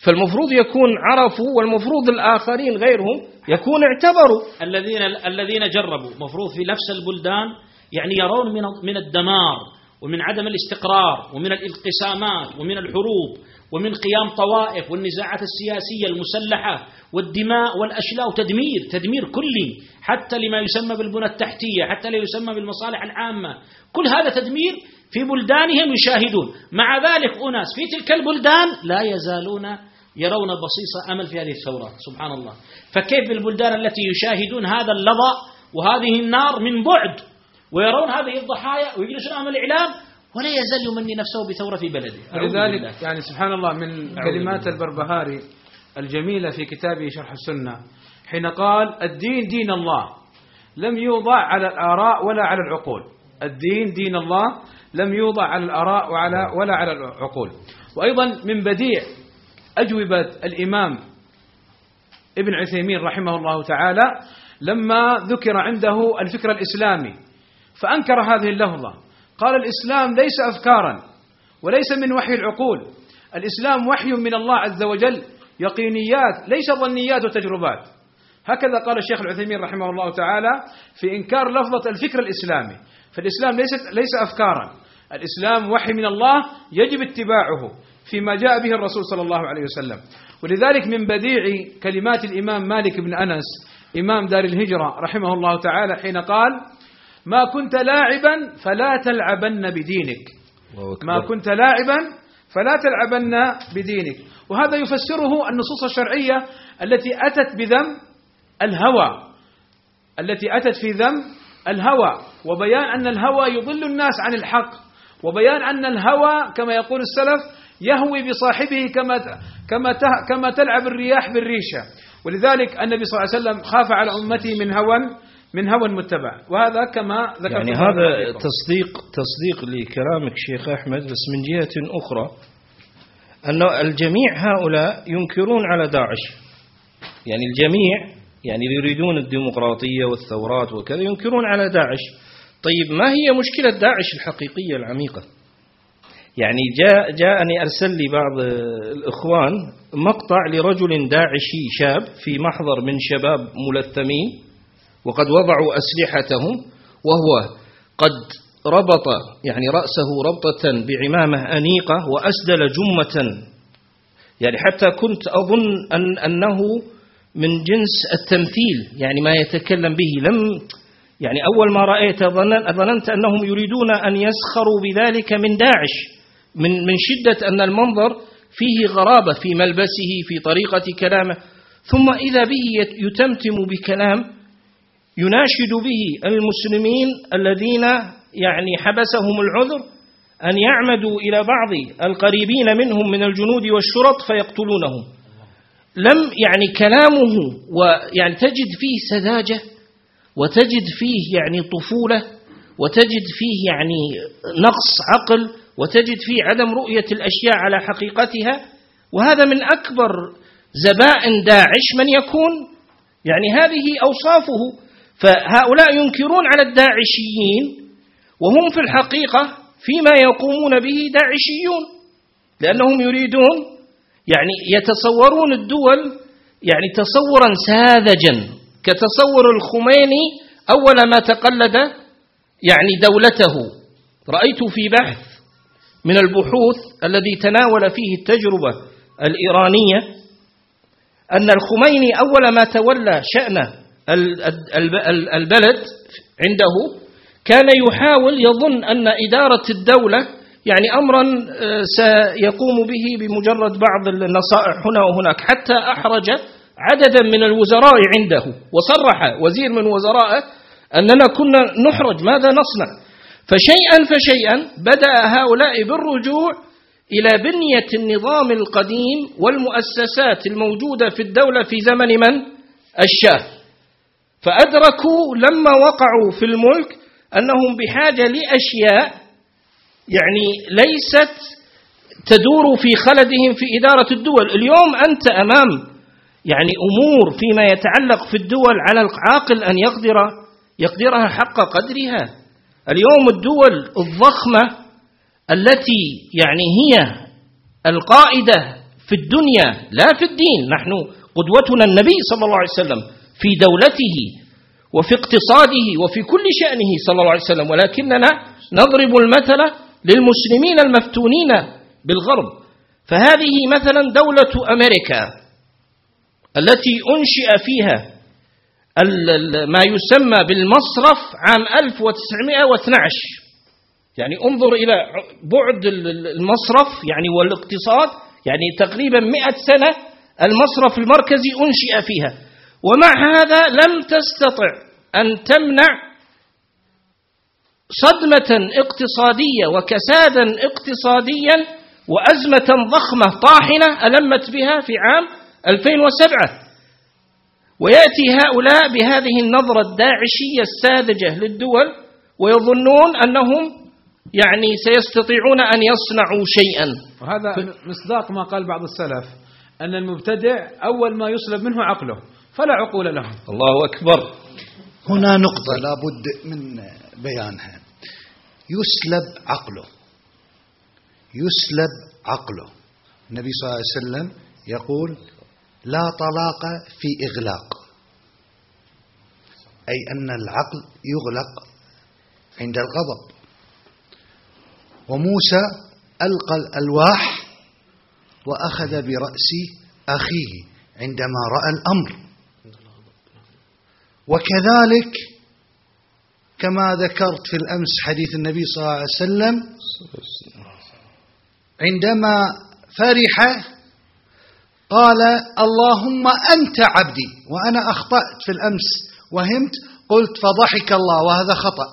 فالمفروض يكون عرفوا والمفروض الآخرين غيرهم يكون اعتبروا. الذين الذين جربوا. مفروض في نفس البلدان يعني يرون من من الدمار ومن عدم الاستقرار ومن الانقسامات ومن الحروب ومن قيام طوائف والنزاعات السياسية المسلحة والدماء والأشلاء وتدمير تدمير كلي. حتى لما يسمى بالبنى التحتية حتى لا يسمى بالمصالح العامة. كل هذا تدمير في بلدانهم يشاهدون. مع ذلك أناس في تلك البلدان لا يزالون يرون بصيص أمل في هذه الثورات سبحان الله. فكيف بالبلدان التي يشاهدون هذا اللظى وهذه النار من بعد ويرون هذه الضحايا ويجلسون أمام الإعلام ولا يزال يمني نفسه بثورة في بلده ولذلك يعني سبحان الله من كلمات البربهاري الجميلة في كتابه شرح السنة حين قال الدين دين الله لم يوضع على الآراء ولا على العقول. الدين دين الله لم يوضع على الآراء وعلى ولا على العقول. وأيضا من بديع أجوبة الإمام ابن عثيمين رحمه الله تعالى لما ذكر عنده الفكر الإسلامي فأنكر هذه اللفظة. قال الإسلام ليس أفكارا وليس من وحي العقول. الإسلام وحي من الله عز وجل يقينيات ليس ظنيات وتجربات. هكذا قال الشيخ العثيمين رحمه الله تعالى في إنكار لفظة الفكر الإسلامي. فالإسلام ليس, ليس أفكارا الإسلام وحي من الله يجب اتباعه. فيما جاء به الرسول صلى الله عليه وسلم. ولذلك من بديع كلمات الإمام مالك بن أنس إمام دار الهجرة رحمه الله تعالى حين قال ما كنت لاعبا فلا تلعبن بدينك. ما كنت لاعبا فلا تلعبن بدينك. وهذا يفسره النصوص الشرعية التي أتت بذم الهوى التي أتت في ذم الهوى وبيان أن الهوى يضل الناس عن الحق وبيان أن الهوى كما يقول السلف يهوي بصاحبه كما كما كما تلعب الرياح بالريشة. ولذلك النبي صلى الله عليه وسلم خاف على امته من هوى من هوى متبع. وهذا كما ذكرت يعني هذا تصديق تصديق لكلامك شيخ أحمد بس من جهة أخرى أن الجميع هؤلاء ينكرون على داعش. يعني الجميع يعني يريدون الديمقراطية والثورات وكذا ينكرون على داعش. طيب ما هي مشكلة داعش الحقيقية العميقة؟ يعني جاء جاءني أرسل لي بعض الإخوان مقطع لرجل داعشي شاب في محضر من شباب ملثمين وقد وضعوا أسلحتهم وهو قد ربط يعني رأسه ربطة بعمامة أنيقة وأسدل جمة. يعني حتى كنت أظن أن أنه من جنس التمثيل يعني ما يتكلم به. لم يعني أول ما رأيت ظننت أنهم يريدون أن يسخروا بذلك من داعش. من من شدة أن المنظر فيه غرابة في ملبسه في طريقة كلامه. ثم إذا به يتمتم بكلام يناشد به المسلمين الذين يعني حبسهم العذر أن يعمدوا إلى بعض القريبين منهم من الجنود والشرط فيقتلونهم. لم يعني كلامه ويعني تجد فيه سذاجة وتجد فيه يعني طفولة وتجد فيه يعني نقص عقل وتجد فيه عدم رؤية الأشياء على حقيقتها. وهذا من أكبر زبائن داعش من يكون. يعني هذه أوصافه. فهؤلاء ينكرون على الداعشيين وهم في الحقيقة فيما يقومون به داعشيون لأنهم يريدون يعني يتصورون الدول يعني تصورا ساذجا كتصور الخميني أول ما تقلد يعني دولته. رأيت في بحث من البحوث الذي تناول فيه التجربة الإيرانية أن الخميني أول ما تولى شأن البلد عنده كان يحاول يظن أن إدارة الدولة يعني أمرا آه، سيقوم به بمجرد بعض النصائح هنا وهناك حتى أحرج عددا من الوزراء عنده وصرح وزير من وزرائه أننا كنا نحرج ماذا نصنع؟ فشيئا فشيئا بدأ هؤلاء بالرجوع إلى بنية النظام القديم والمؤسسات الموجودة في الدولة في زمن من؟ الشاه. فأدركوا لما وقعوا في الملك أنهم بحاجة لأشياء يعني ليست تدور في خلدهم في إدارة الدول. اليوم أنت أمام يعني أمور فيما يتعلق في الدول على العاقل أن يقدر يقدرها حق قدرها. اليوم الدول الضخمة التي يعني هي القائدة في الدنيا لا في الدين نحن قدوتنا النبي صلى الله عليه وسلم في دولته وفي اقتصاده وفي كل شأنه صلى الله عليه وسلم ولكننا نضرب المثل للمسلمين المفتونين بالغرب. فهذه مثلا دولة أمريكا التي أنشئ فيها ما يسمى بالمصرف عام 1912 يعني انظر إلى بعد المصرف يعني والاقتصاد يعني تقريبا مئة سنة المصرف المركزي أنشئ فيها. ومع هذا لم تستطع أن تمنع صدمة اقتصادية وكسادا اقتصاديا وأزمة ضخمة طاحنة ألمت بها في عام 2007 ويأتي هؤلاء بهذه النظرة الداعشية الساذجة للدول ويظنون أنهم يعني سيستطيعون أن يصنعوا شيئا. وهذا مصداق ما قال بعض السلف أن المبتدع أول ما يسلب منه عقله فلا عقول له. الله أكبر. هنا نقطة لابد من بيانها. يسلب عقله. يسلب عقله. النبي صلى الله عليه وسلم يقول لا طلاق في إغلاق. أي أن العقل يغلق عند الغضب. وموسى ألقى الألواح وأخذ برأس أخيه عندما رأى الأمر. وكذلك كما ذكرت في الأمس حديث النبي صلى الله عليه وسلم عندما فرح قال اللهم أنت عبدي. وأنا أخطأت في الأمس. وهمت قلت فضحك الله. وهذا خطأ.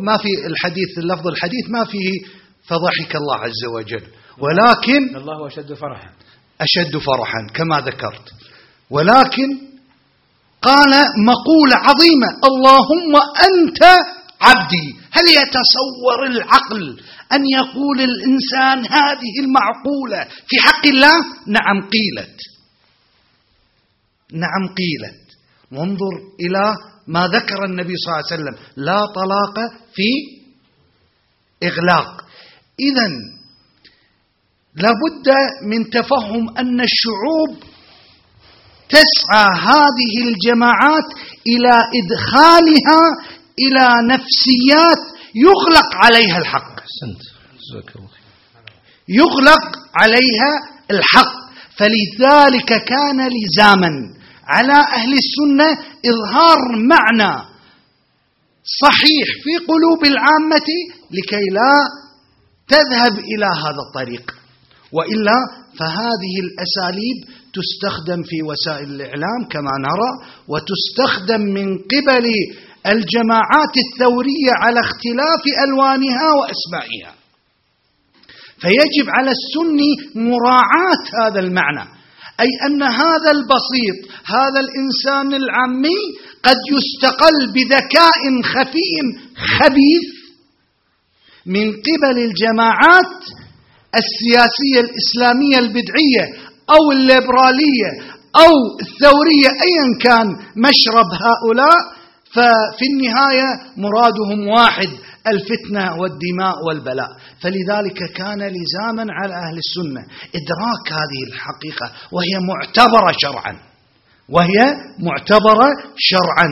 ما في الحديث اللفظ الحديث ما فيه فضحك الله عز وجل. ولكن الله أشد فرحا. أشد فرحا كما ذكرت. ولكن قال مقولة عظيمة اللهم أنت عبدي. هل يتصور العقل أن يقول الإنسان هذه المعقولة في حق الله؟ نعم قيلت. نعم قيلت. وانظر إلى ما ذكر النبي صلى الله عليه وسلم. لا طلاق في إغلاق. إذا لابد من تفهم أن الشعوب تسعى هذه الجماعات إلى إدخالها إلى نفسيات يغلق عليها الحق. يغلق عليها الحق. فلذلك كان لزاما على أهل السنة إظهار معنى صحيح في قلوب العامة لكي لا تذهب إلى هذا الطريق. وإلا فهذه الأساليب تستخدم في وسائل الإعلام كما نرى وتستخدم من قبل الجماعات الثورية على اختلاف ألوانها وأسمائها. فيجب على السني مراعاة هذا المعنى أي أن هذا البسيط هذا الإنسان العامي قد يستقل بذكاء خفي خبيث من قبل الجماعات السياسية الإسلامية البدعية أو الليبرالية أو الثورية أيا كان مشرب هؤلاء ففي النهاية مرادهم واحد الفتنة والدماء والبلاء. فلذلك كان لزاما على أهل السنة إدراك هذه الحقيقة وهي معتبرة شرعا. وهي معتبرة شرعا.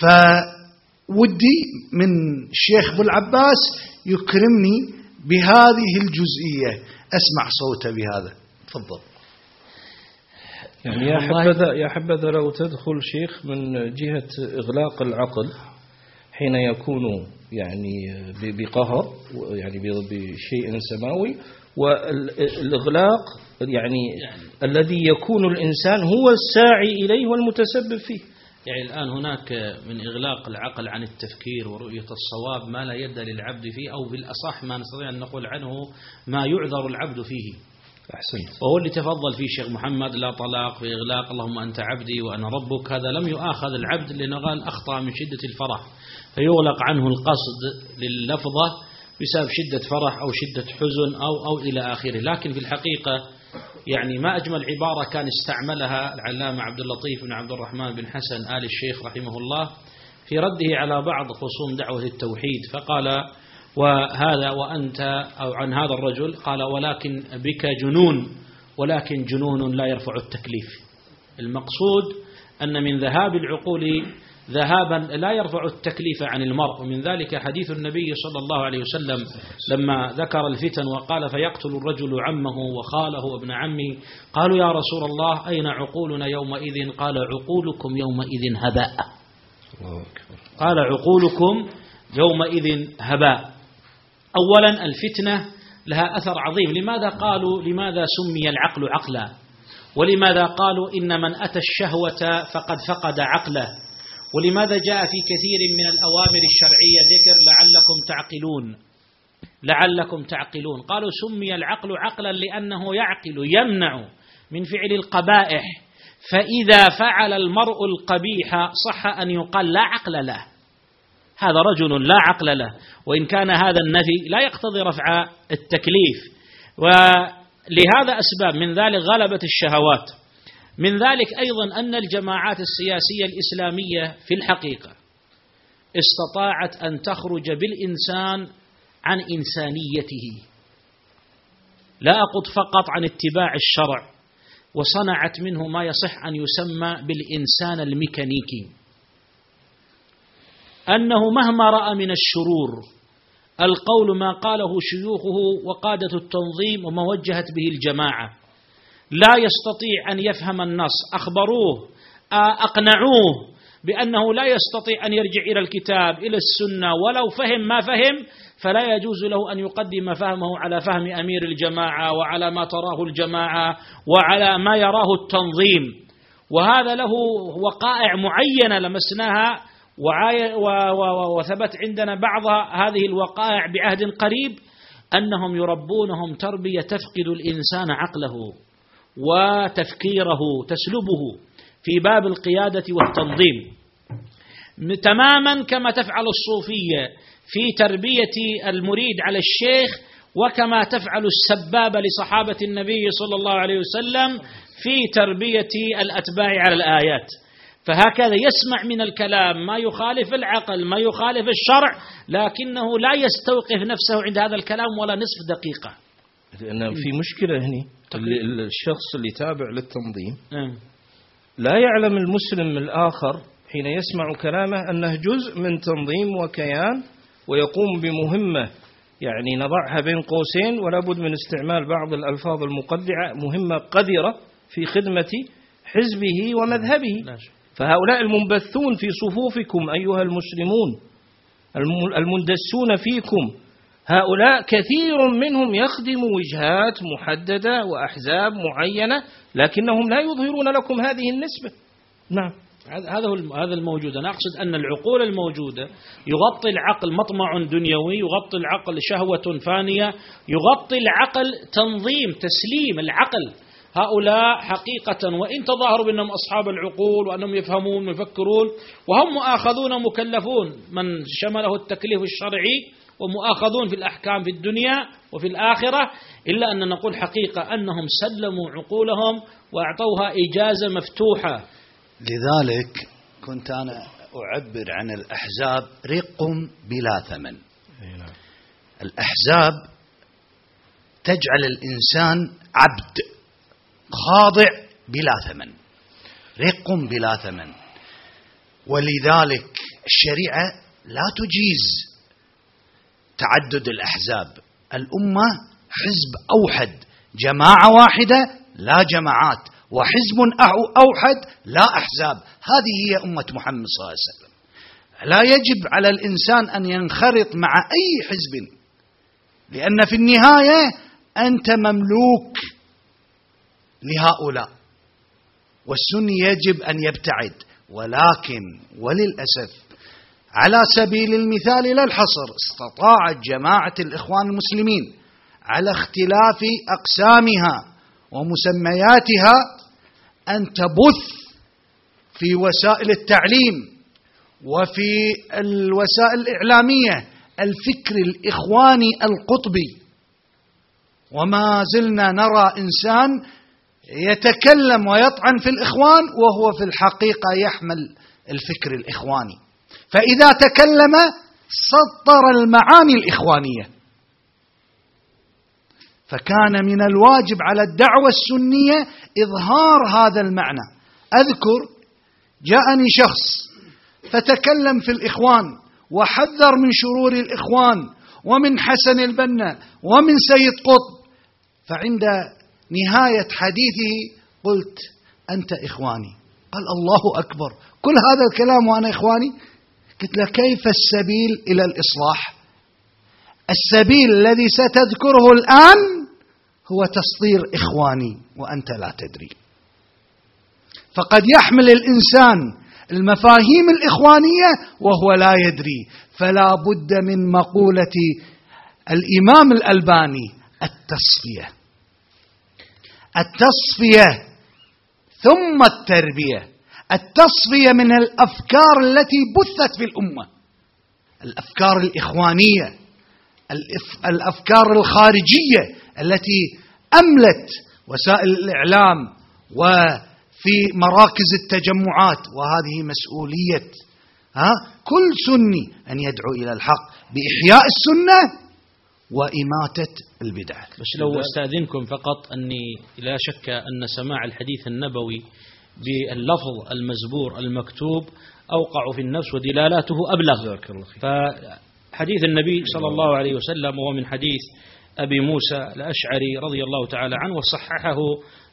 فودي من الشيخ أبو العباس يكرمني بهذه الجزئية. أسمع صوته بهذا. تفضل. يعني يا حبذا يا حبذا لو تدخل شيخ من جهة إغلاق العقل حين يكون يعني بقهر يعني بشيء سماوي والإغلاق يعني الذي يكون الإنسان هو الساعي إليه والمتسبب فيه. يعني الآن هناك من إغلاق العقل عن التفكير ورؤية الصواب ما لا يد للعبد فيه أو بالأصح ما نستطيع أن نقول عنه ما يعذر العبد فيه. أحسنت. وهو اللي تفضل فيه شيخ محمد لا طلاق في إغلاق اللهم أنت عبدي وأنا ربك. هذا لم يؤاخذ العبد لأنه قال أخطأ من شدة الفرح فيغلق عنه القصد لللفظة بسبب شدة فرح أو شدة حزن أو أو إلى آخره. لكن في الحقيقة يعني ما أجمل عبارة كان استعملها العلامة عبد اللطيف بن عبد الرحمن بن حسن آل الشيخ رحمه الله في رده على بعض خصوم دعوة التوحيد. فقال وهذا وأنت أو عن هذا الرجل قال ولكن بك جنون ولكن جنون لا يرفع التكليف. المقصود أن من ذهاب العقول ذهابا لا يرفع التكليف عن المرء. ومن ذلك حديث النبي صلى الله عليه وسلم لما ذكر الفتن وقال فيقتل الرجل عمه وخاله وابن عمه. قالوا يا رسول الله أين عقولنا يومئذ؟ قال عقولكم يومئذ هباء. قال عقولكم يومئذ هباء. أولا الفتنة لها أثر عظيم. لماذا قالوا لماذا سمي العقل عقلا؟ ولماذا قالوا إن من أتى الشهوة فقد فقد عقله؟ ولماذا جاء في كثير من الأوامر الشرعية ذكر لعلكم تعقلون؟ لعلكم تعقلون. قالوا سمي العقل عقلا لأنه يعقل يمنع من فعل القبائح. فإذا فعل المرء القبيح صح أن يقال لا عقل له. هذا رجل لا عقل له وإن كان هذا النفي لا يقتضي رفع التكليف. ولهذا أسباب من ذلك غلبة الشهوات. من ذلك أيضا أن الجماعات السياسية الإسلامية في الحقيقة استطاعت أن تخرج بالإنسان عن إنسانيته. لا أقض فقط عن اتباع الشرع وصنعت منه ما يصح أن يسمى بالإنسان الميكانيكي. أنه مهما رأى من الشرور القول ما قاله شيوخه وقادة التنظيم وما وجهت به الجماعة. لا يستطيع أن يفهم النص أخبروه أقنعوه بأنه لا يستطيع أن يرجع إلى الكتاب إلى السنة ولو فهم ما فهم فلا يجوز له أن يقدم فهمه على فهم أمير الجماعة وعلى ما تراه الجماعة وعلى ما يراه التنظيم. وهذا له وقائع معينة لمسناها وثبت عندنا بعض هذه الوقائع بعهد قريب أنهم يربونهم تربية تفقد الإنسان عقله وتفكيره تسلبه في باب القيادة والتنظيم. تماما كما تفعل الصوفية في تربية المريد على الشيخ وكما تفعل السبابة لصحابة النبي صلى الله عليه وسلم في تربية الأتباع على الآيات. فهكذا يسمع من الكلام ما يخالف العقل ما يخالف الشرع لكنه لا يستوقف نفسه عند هذا الكلام ولا نصف دقيقة. لأن في مشكلة هنا الشخص اللي تابع للتنظيم نعم. لا يعلم المسلم الآخر حين يسمع كلامه أنه جزء من تنظيم وكيان ويقوم بمهمة. يعني نضعها بين قوسين ولا بد من استعمال بعض الألفاظ المقدعة مهمة قذرة في خدمة حزبه ومذهبه. فهؤلاء المنبثون في صفوفكم أيها المسلمون المندسون فيكم هؤلاء كثير منهم يخدم وجهات محددة وأحزاب معينة لكنهم لا يظهرون لكم هذه النسبة. نعم. هذا هو هذا الموجود. أنا أقصد أن العقول الموجودة يغطي العقل مطمع دنيوي يغطي العقل شهوة فانية يغطي العقل تنظيم تسليم العقل. هؤلاء حقيقة وإن تظاهروا بأنهم أصحاب العقول وأنهم يفهمون ويفكرون وهم مؤاخذون مكلفون من شمله التكليف الشرعي ومؤاخذون في الأحكام في الدنيا وفي الآخرة إلا أن نقول حقيقة أنهم سلموا عقولهم وأعطوها إجازة مفتوحة. لذلك كنت أنا أعبر عن الأحزاب رق بلا ثمن. نعم. الأحزاب تجعل الإنسان عبد. خاضع بلا ثمن رق بلا ثمن. ولذلك الشريعة لا تجيز تعدد الأحزاب. الأمة حزب أوحد جماعة واحدة لا جماعات وحزب أوحد لا أحزاب. هذه هي أمة محمد صلى الله عليه وسلم. لا يجب على الإنسان أن ينخرط مع أي حزب لأن في النهاية أنت مملوك لهؤلاء. والسني يجب أن يبتعد ولكن وللأسف على سبيل المثال لا الحصر استطاعت جماعة الإخوان المسلمين على اختلاف أقسامها ومسمياتها أن تبث في وسائل التعليم وفي الوسائل الإعلامية الفكر الإخواني القطبي. وما زلنا نرى إنسان يتكلم ويطعن في الإخوان وهو في الحقيقة يحمل الفكر الإخواني. فإذا تكلم سطر المعاني الإخوانية. فكان من الواجب على الدعوة السنية إظهار هذا المعنى. أذكر جاءني شخص فتكلم في الإخوان وحذر من شرور الإخوان ومن حسن البنا ومن سيد قطب. فعند نهاية حديثه قلت أنت إخواني. قال الله أكبر. كل هذا الكلام وأنا إخواني؟ قلت له كيف السبيل إلى الإصلاح؟ السبيل الذي ستذكره الآن هو تصدير إخواني وأنت لا تدري. فقد يحمل الإنسان المفاهيم الإخوانية وهو لا يدري. فلا بد من مقولة الإمام الألباني التصفية. التصفية ثم التربية. التصفية من الأفكار التي بثت في الأمة. الأفكار الإخوانية الأفكار الخارجية التي أملت وسائل الإعلام وفي مراكز التجمعات. وهذه مسؤولية ها كل سني أن يدعو إلى الحق بإحياء السنة وإماتة البدع. بس لو أستأذنكم فقط أني لا شك أن سماع الحديث النبوي باللفظ المزبور المكتوب أوقع في النفس ودلالاته أبلغ. فحديث النبي صلى الله عليه وسلم وهو من حديث أبي موسى الأشعري رضي الله تعالى عنه وصححه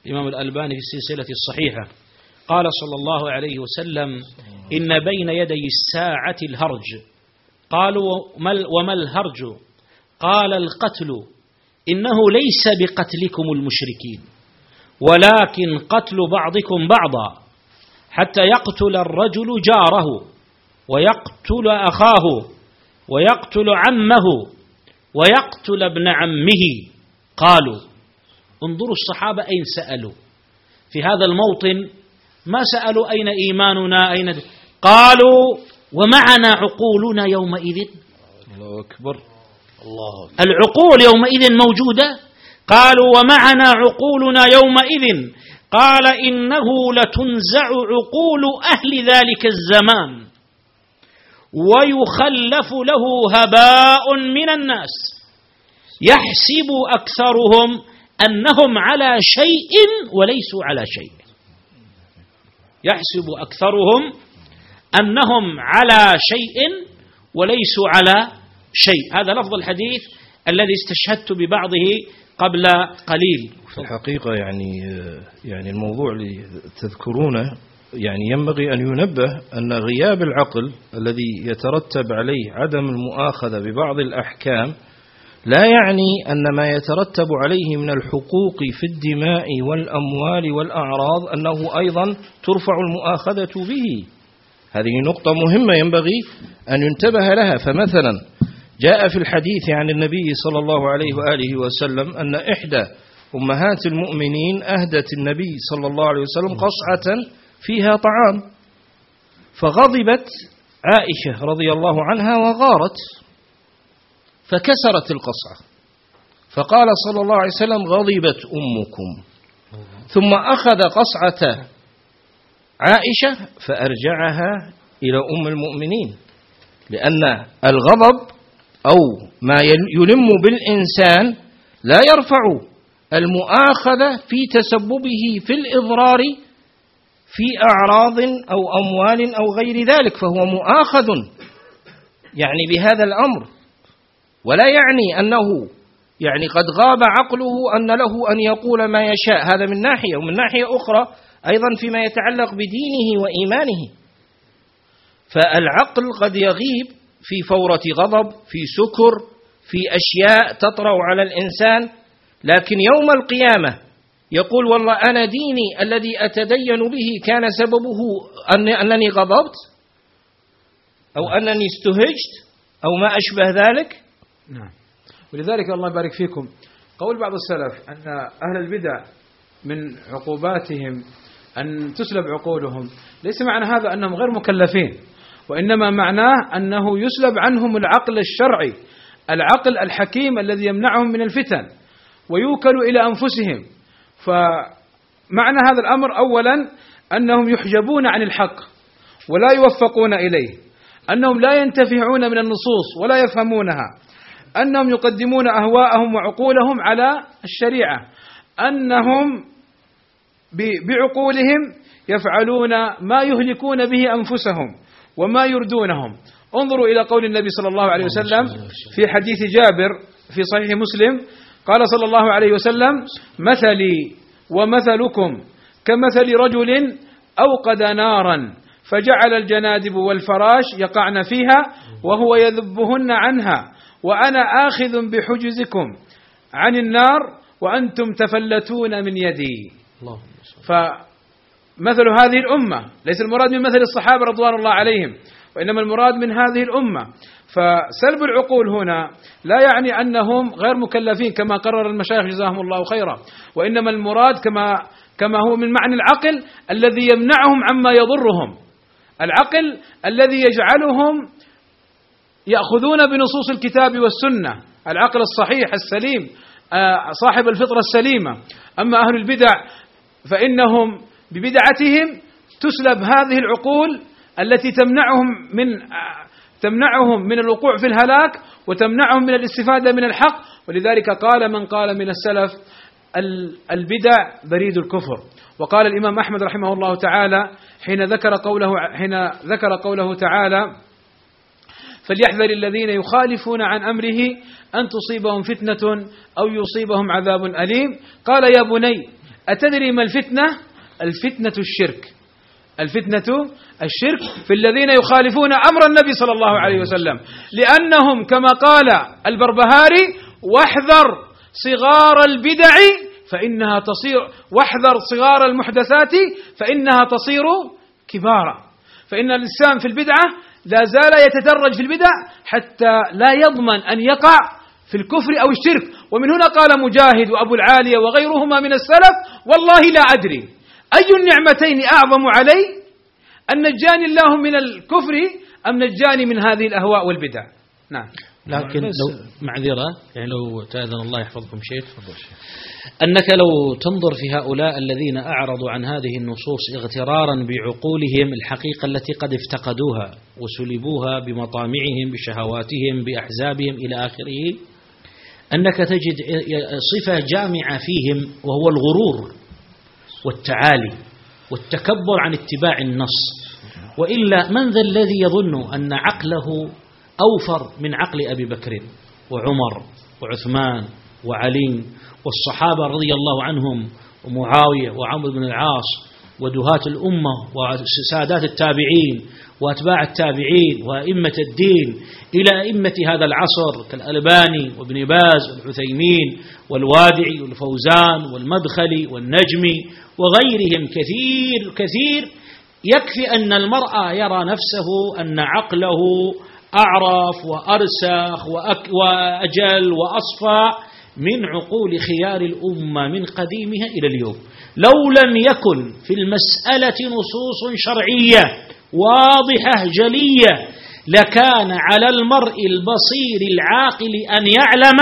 الإمام الألباني في السلسلة الصحيحة. قال صلى الله عليه وسلم إن بين يدي الساعة الهرج. قالوا وما الهرج؟ قال القتل. إنه ليس بقتلكم المشركين ولكن قتل بعضكم بعضا حتى يقتل الرجل جاره ويقتل أخاه ويقتل عمه ويقتل ابن عمه. قالوا انظروا الصحابة أين سألوا؟ في هذا الموطن ما سألوا أين إيماننا أين قالوا ومعنا عقولنا يومئذ. الله أكبر. العقول يومئذ موجودة؟ قالوا ومعنا عقولنا يومئذ. قال إنه لتنزع عقول أهل ذلك الزمان. ويخلف له هباء من الناس. يحسب أكثرهم أنهم على شيء وليسوا على شيء. يحسب أكثرهم أنهم على شيء وليسوا على شيء. هذا لفظ الحديث الذي استشهدت ببعضه قبل قليل. في الحقيقة يعني يعني الموضوع اللي تذكرونه يعني ينبغي أن ينبه أن غياب العقل الذي يترتب عليه عدم المؤاخذة ببعض الأحكام لا يعني أن ما يترتب عليه من الحقوق في الدماء والأموال والأعراض أنه أيضا ترفع المؤاخذة به. هذه نقطة مهمة ينبغي أن ينتبه لها. فمثلا جاء في الحديث عن النبي صلى الله عليه وآله وسلم أن إحدى أمهات المؤمنين أهدت النبي صلى الله عليه وسلم قصعة فيها طعام فغضبت عائشة رضي الله عنها وغارت فكسرت القصعة. فقال صلى الله عليه وسلم غضبت أمكم. ثم أخذ قصعة عائشة فأرجعها إلى أم المؤمنين لأن الغضب أو ما يلم بالإنسان لا يرفع المؤاخذة في تسببه في الإضرار في أعراض أو أموال أو غير ذلك فهو مؤاخذ يعني بهذا الأمر. ولا يعني أنه يعني قد غاب عقله أن له أن يقول ما يشاء. هذا من ناحية ومن ناحية أخرى أيضا فيما يتعلق بدينه وإيمانه. فالعقل قد يغيب في فورة غضب في سكر في أشياء تطرأ على الإنسان. لكن يوم القيامة يقول والله أنا ديني الذي أتدين به كان سببه أن أنني غضبت؟ أو أنني استهجت؟ أو ما أشبه ذلك؟ نعم. ولذلك الله يبارك فيكم. قول بعض السلف أن أهل البدع من عقوباتهم أن تسلب عقولهم. ليس معنى هذا أنهم غير مكلفين. وإنما معناه أنه يسلب عنهم العقل الشرعي العقل الحكيم الذي يمنعهم من الفتن ويوكل إلى أنفسهم. فمعنى هذا الأمر أولا أنهم يحجبون عن الحق ولا يوفقون إليه أنهم لا ينتفعون من النصوص ولا يفهمونها أنهم يقدمون أهواءهم وعقولهم على الشريعة أنهم بعقولهم يفعلون ما يهلكون به أنفسهم. وما يردونهم. انظروا إلى قول النبي صلى الله عليه وسلم في حديث جابر في صحيح مسلم. قال صلى الله عليه وسلم مثلي ومثلكم كمثل رجل أوقد نارا فجعل الجنادب والفراش يقعن فيها وهو يذبهن عنها وأنا آخذ بحجزكم عن النار وأنتم تفلتون من يدي. الله فمثل هذه الأمة. ليس المراد من مثل الصحابة رضوان الله عليهم وإنما المراد من هذه الأمة. فسلب العقول هنا لا يعني أنهم غير مكلفين كما قرر المشايخ جزاهم الله خيرا وإنما المراد كما كما هو من معنى العقل الذي يمنعهم عما يضرهم. العقل الذي يجعلهم يأخذون بنصوص الكتاب والسنة. العقل الصحيح السليم آه، صاحب الفطرة السليمة. أما أهل البدع فإنهم ببدعتهم تسلب هذه العقول التي تمنعهم من تمنعهم من الوقوع في الهلاك وتمنعهم من الاستفادة من الحق. ولذلك قال من قال من السلف البدع بريد الكفر. وقال الإمام أحمد رحمه الله تعالى حين ذكر قوله حين ذكر قوله تعالى فليحذر الذين يخالفون عن أمره أن تصيبهم فتنة أو يصيبهم عذاب أليم. قال يا بني أتدري ما الفتنة؟ الفتنة الشرك. الفتنة الشرك في الذين يخالفون أمر النبي صلى الله عليه وسلم. لأنهم كما قال البربهاري واحذر صغار البدع فإنها تصير واحذر صغار المحدثات فإنها تصير كبارا. فإن الإنسان في البدعة لا زال يتدرج في البدع حتى لا يضمن أن يقع في الكفر أو الشرك. ومن هنا قال مجاهد وأبو العالية وغيرهما من السلف والله لا أدري. أي النعمتين أعظم علي؟ أن نجاني الله من الكفر أم نجاني من هذه الأهواء والبدع؟ نعم. لكن لو معذرة يعني لو تأذن الله يحفظكم شيخ. أنك لو تنظر في هؤلاء الذين أعرضوا عن هذه النصوص اغترارا بعقولهم الحقيقة التي قد افتقدوها وسلبوها بمطامعهم بشهواتهم بأحزابهم إلى آخره أنك تجد صفة جامعة فيهم وهو الغرور. والتعالي والتكبر عن اتباع النص. وإلا من ذا الذي يظن أن عقله أوفر من عقل أبي بكر وعمر وعثمان وعلي والصحابة رضي الله عنهم ومعاوية وعمرو بن العاص ودهاة الأمة وسادات التابعين وأتباع التابعين وأئمة الدين إلى أئمة هذا العصر كالألباني وابن باز والعثيمين والوادعي والفوزان والمدخلي والنجمي وغيرهم كثير كثير. يكفي أن المرأة يرى نفسه أن عقله أعرف وأرسخ وأجل وأصفى من عقول خيار الأمة من قديمها إلى اليوم. لو لم يكن في المسألة نصوص شرعية واضحة جلية لكان على المرء البصير العاقل أن يعلم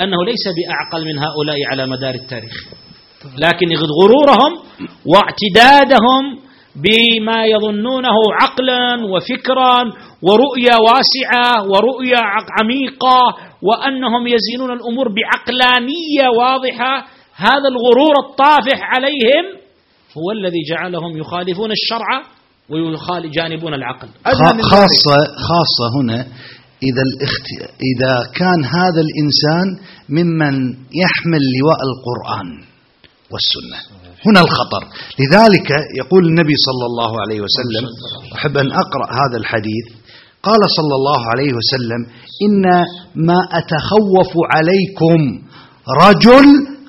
أنه ليس بأعقل من هؤلاء على مدار التاريخ. لكن غرورهم واعتدادهم بما يظنونه عقلا وفكرا ورؤية واسعة ورؤية عميقة وأنهم يزينون الأمور بعقلانية واضحة. هذا الغرور الطافح عليهم هو الذي جعلهم يخالفون الشرع ويجانبون العقل. خاصة خاصة هنا إذا الاخت... إذا كان هذا الإنسان ممن يحمل لواء القرآن. والسنة. هنا الخطر. لذلك يقول النبي صلى الله عليه وسلم أحب أن أقرأ هذا الحديث. قال صلى الله عليه وسلم إن ما أتخوف عليكم رجل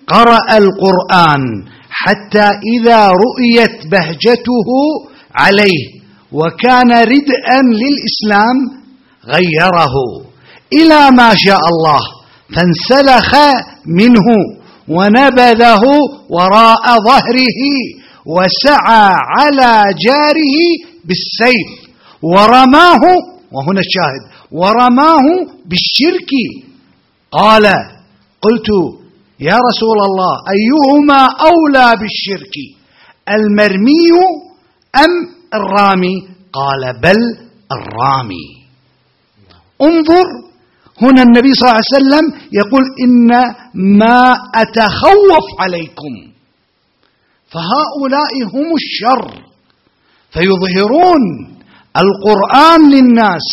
قرأ القرآن حتى إذا رؤيت بهجته عليه وكان ردءا للإسلام غيره. إلى ما شاء الله فانسلخ منه. ونبذه وراء ظهره وسعى على جاره بالسيف. ورماه وهنا الشاهد ورماه بالشرك. قال قلت يا رسول الله أيهما أولى بالشرك المرمي أم الرامي؟ قال بل الرامي. انظر هنا النبي صلى الله عليه وسلم يقول إن ما أتخوف عليكم فهؤلاء هم الشر فيظهرون القرآن للناس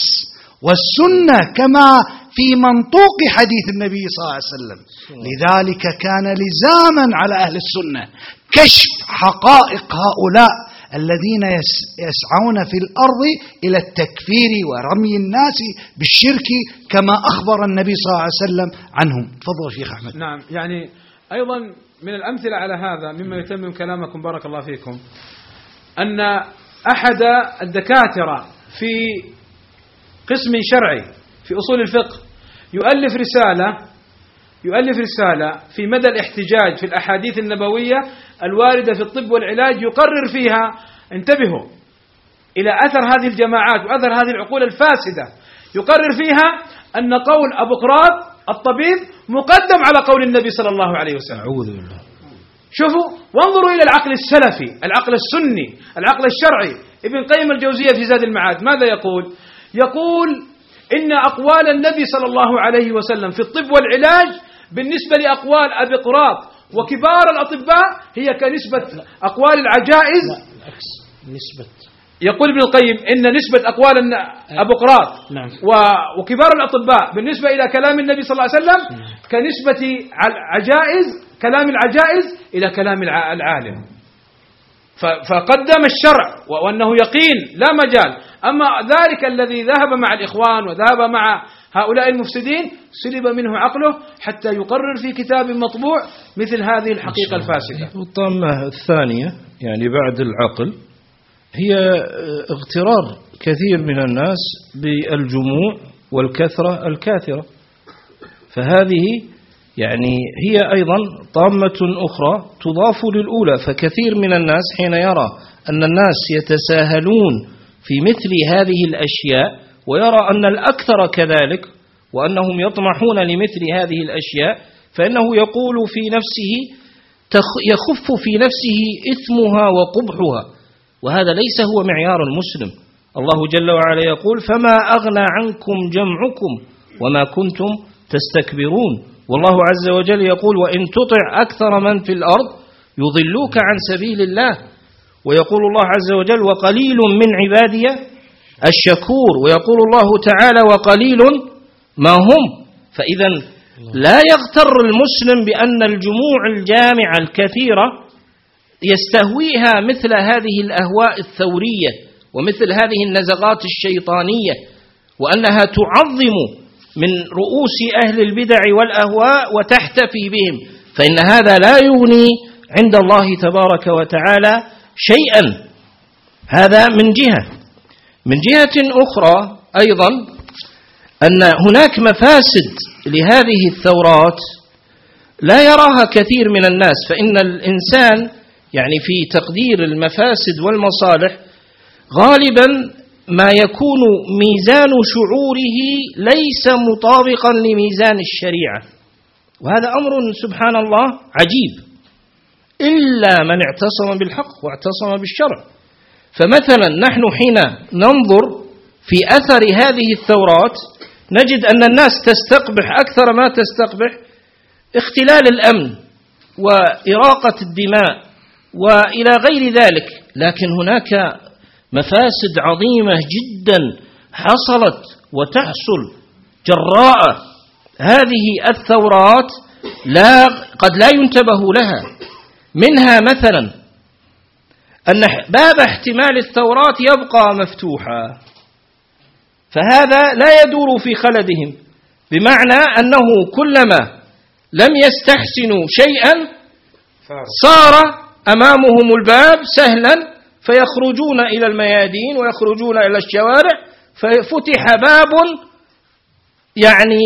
والسنة كما في منطوق حديث النبي صلى الله عليه وسلم. لذلك كان لزاما على أهل السنة كشف حقائق هؤلاء الذين يسعون في الأرض إلى التكفير ورمي الناس بالشرك كما أخبر النبي صلى الله عليه وسلم عنهم. تفضل شيخ أحمد. نعم يعني أيضا من الأمثلة على هذا مما يتمم كلامكم بارك الله فيكم أن أحد الدكاترة في قسم شرعي في أصول الفقه يؤلف رسالة يؤلف رسالة في مدى الاحتجاج في الأحاديث النبوية الواردة في الطب والعلاج يقرر فيها. انتبهوا إلى أثر هذه الجماعات وأثر هذه العقول الفاسدة. يقرر فيها أن قول أبو قراط الطبيب مقدم على قول النبي صلى الله عليه وسلم. أعوذ بالله. شوفوا وانظروا إلى العقل السلفي العقل السني العقل الشرعي. ابن قيم الجوزية في زاد المعاد ماذا يقول؟ يقول إن أقوال النبي صلى الله عليه وسلم في الطب والعلاج بالنسبة لأقوال أبي قراط وكبار الأطباء هي كنسبة أقوال العجائز. بالعكس نسبة. يقول ابن القيم إن نسبة أقوال أبو قراط نعم. وكبار الأطباء بالنسبة إلى كلام النبي صلى الله عليه وسلم كنسبة عجائز كلام العجائز إلى كلام العالم. فقدم الشرع وأنه يقين لا مجال. أما ذلك الذي ذهب مع الإخوان وذهب مع هؤلاء المفسدين سلب منه عقله حتى يقرر في كتاب مطبوع مثل هذه الحقيقة الفاسدة. الطامة الثانية يعني بعد العقل هي اغترار كثير من الناس بالجموع والكثرة الكاثرة. فهذه يعني هي أيضا طامة أخرى تضاف للأولى. فكثير من الناس حين يرى أن الناس يتساهلون في مثل هذه الأشياء ويرى أن الأكثر كذلك وأنهم يطمحون لمثل هذه الأشياء فإنه يقول في نفسه يخف في نفسه إثمها وقبحها وهذا ليس هو معيار المسلم. الله جل وعلا يقول فما أغنى عنكم جمعكم وما كنتم تستكبرون؟ والله عز وجل يقول وإن تطع أكثر من في الأرض يضلوك عن سبيل الله. ويقول الله عز وجل وقليل من عبادي الشكور ويقول الله تعالى وقليل ما هم. فإذا لا يغتر المسلم بأن الجموع الجامعة الكثيرة يستهويها مثل هذه الأهواء الثورية ومثل هذه النزغات الشيطانية وأنها تعظم من رؤوس أهل البدع والأهواء وتحتفي بهم. فإن هذا لا يغني عند الله تبارك وتعالى شيئا. هذا من جهة. من جهة أخرى أيضا أن هناك مفاسد لهذه الثورات لا يراها كثير من الناس فإن الإنسان يعني في تقدير المفاسد والمصالح غالبا ما يكون ميزان شعوره ليس مطابقا لميزان الشريعة. وهذا أمر سبحان الله عجيب. إلا من اعتصم بالحق واعتصم بالشرع. فمثلا نحن حين ننظر في أثر هذه الثورات نجد أن الناس تستقبح أكثر ما تستقبح اختلال الأمن وإراقة الدماء وإلى غير ذلك. لكن هناك مفاسد عظيمة جدا حصلت وتحصل جراء هذه الثورات لا قد لا ينتبه لها. منها مثلا أن باب احتمال الثورات يبقى مفتوحا. فهذا لا يدور في خلدهم بمعنى أنه كلما لم يستحسنوا شيئا صار أمامهم الباب سهلا فيخرجون إلى الميادين ويخرجون إلى الشوارع ففتح باب يعني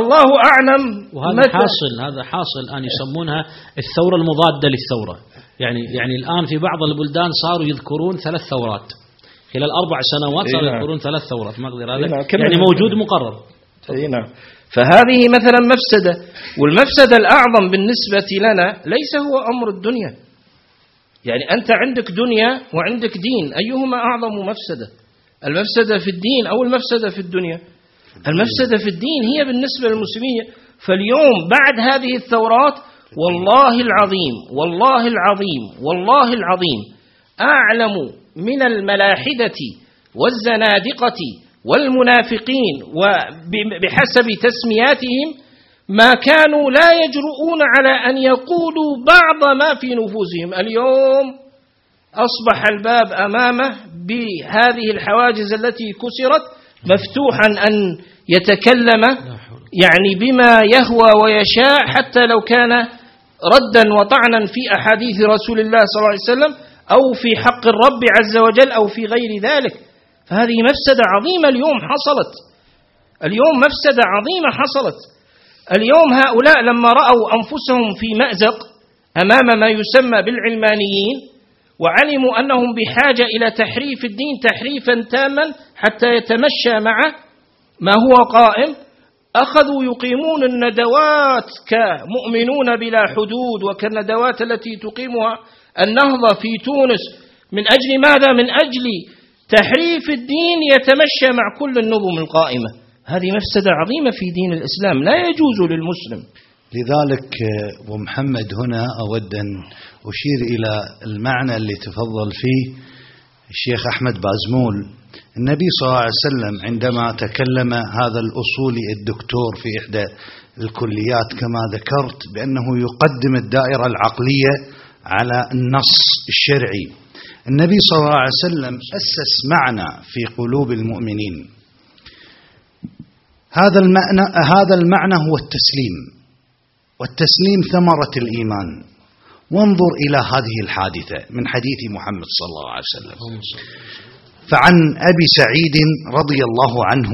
الله أعلم وهذا حاصل هذا حاصل الآن يسمونها الثورة المضادة للثورة. يعني يعني الآن في بعض البلدان صاروا يذكرون ثلاث ثورات. خلال أربع سنوات صاروا نعم. يذكرون ثلاث ثورات. ما أقدر هذا نعم. يعني موجود مقرر. أي نعم. فهذه مثلا مفسدة والمفسدة الأعظم بالنسبة لنا ليس هو أمر الدنيا. يعني أنت عندك دنيا وعندك دين أيهما أعظم مفسدة؟ المفسدة في الدين أو المفسدة في الدنيا؟ المفسدة في الدين هي بالنسبة للمسلمين. فاليوم بعد هذه الثورات والله العظيم والله العظيم والله العظيم. أعلم من الملاحدة والزنادقة والمنافقين وبحسب تسمياتهم ما كانوا لا يجرؤون على أن يقولوا بعض ما في نفوسهم. اليوم أصبح الباب أمامه بهذه الحواجز التي كسرت مفتوحا أن يتكلم يعني بما يهوى ويشاء حتى لو كان ردا وطعنا في أحاديث رسول الله صلى الله عليه وسلم أو في حق الرب عز وجل أو في غير ذلك. فهذه مفسدة عظيمة اليوم حصلت. اليوم مفسدة عظيمة حصلت. اليوم هؤلاء لما رأوا أنفسهم في مأزق أمام ما يسمى بالعلمانيين وعلموا أنهم بحاجة إلى تحريف الدين تحريفا تاما حتى يتمشى مع ما هو قائم أخذوا يقيمون الندوات كمؤمنون بلا حدود وكالندوات التي تقيمها النهضة في تونس. من أجل ماذا؟ من أجل تحريف الدين يتمشى مع كل النظم القائمة. هذه مفسدة عظيمة في دين الإسلام لا يجوز للمسلم. لذلك أبو محمد هنا أود أن أشير إلى المعنى اللي تفضل فيه. الشيخ أحمد بازمول النبي صلى الله عليه وسلم عندما تكلم هذا الأصولي الدكتور في إحدى الكليات كما ذكرت بأنه يقدم الدائرة العقلية على النص الشرعي. النبي صلى الله عليه وسلم أسس معنى في قلوب المؤمنين. هذا المعنى هذا المعنى هو التسليم والتسليم ثمرة الإيمان. وانظر إلى هذه الحادثة من حديث محمد صلى الله عليه وسلم. فعن أبي سعيد رضي الله عنه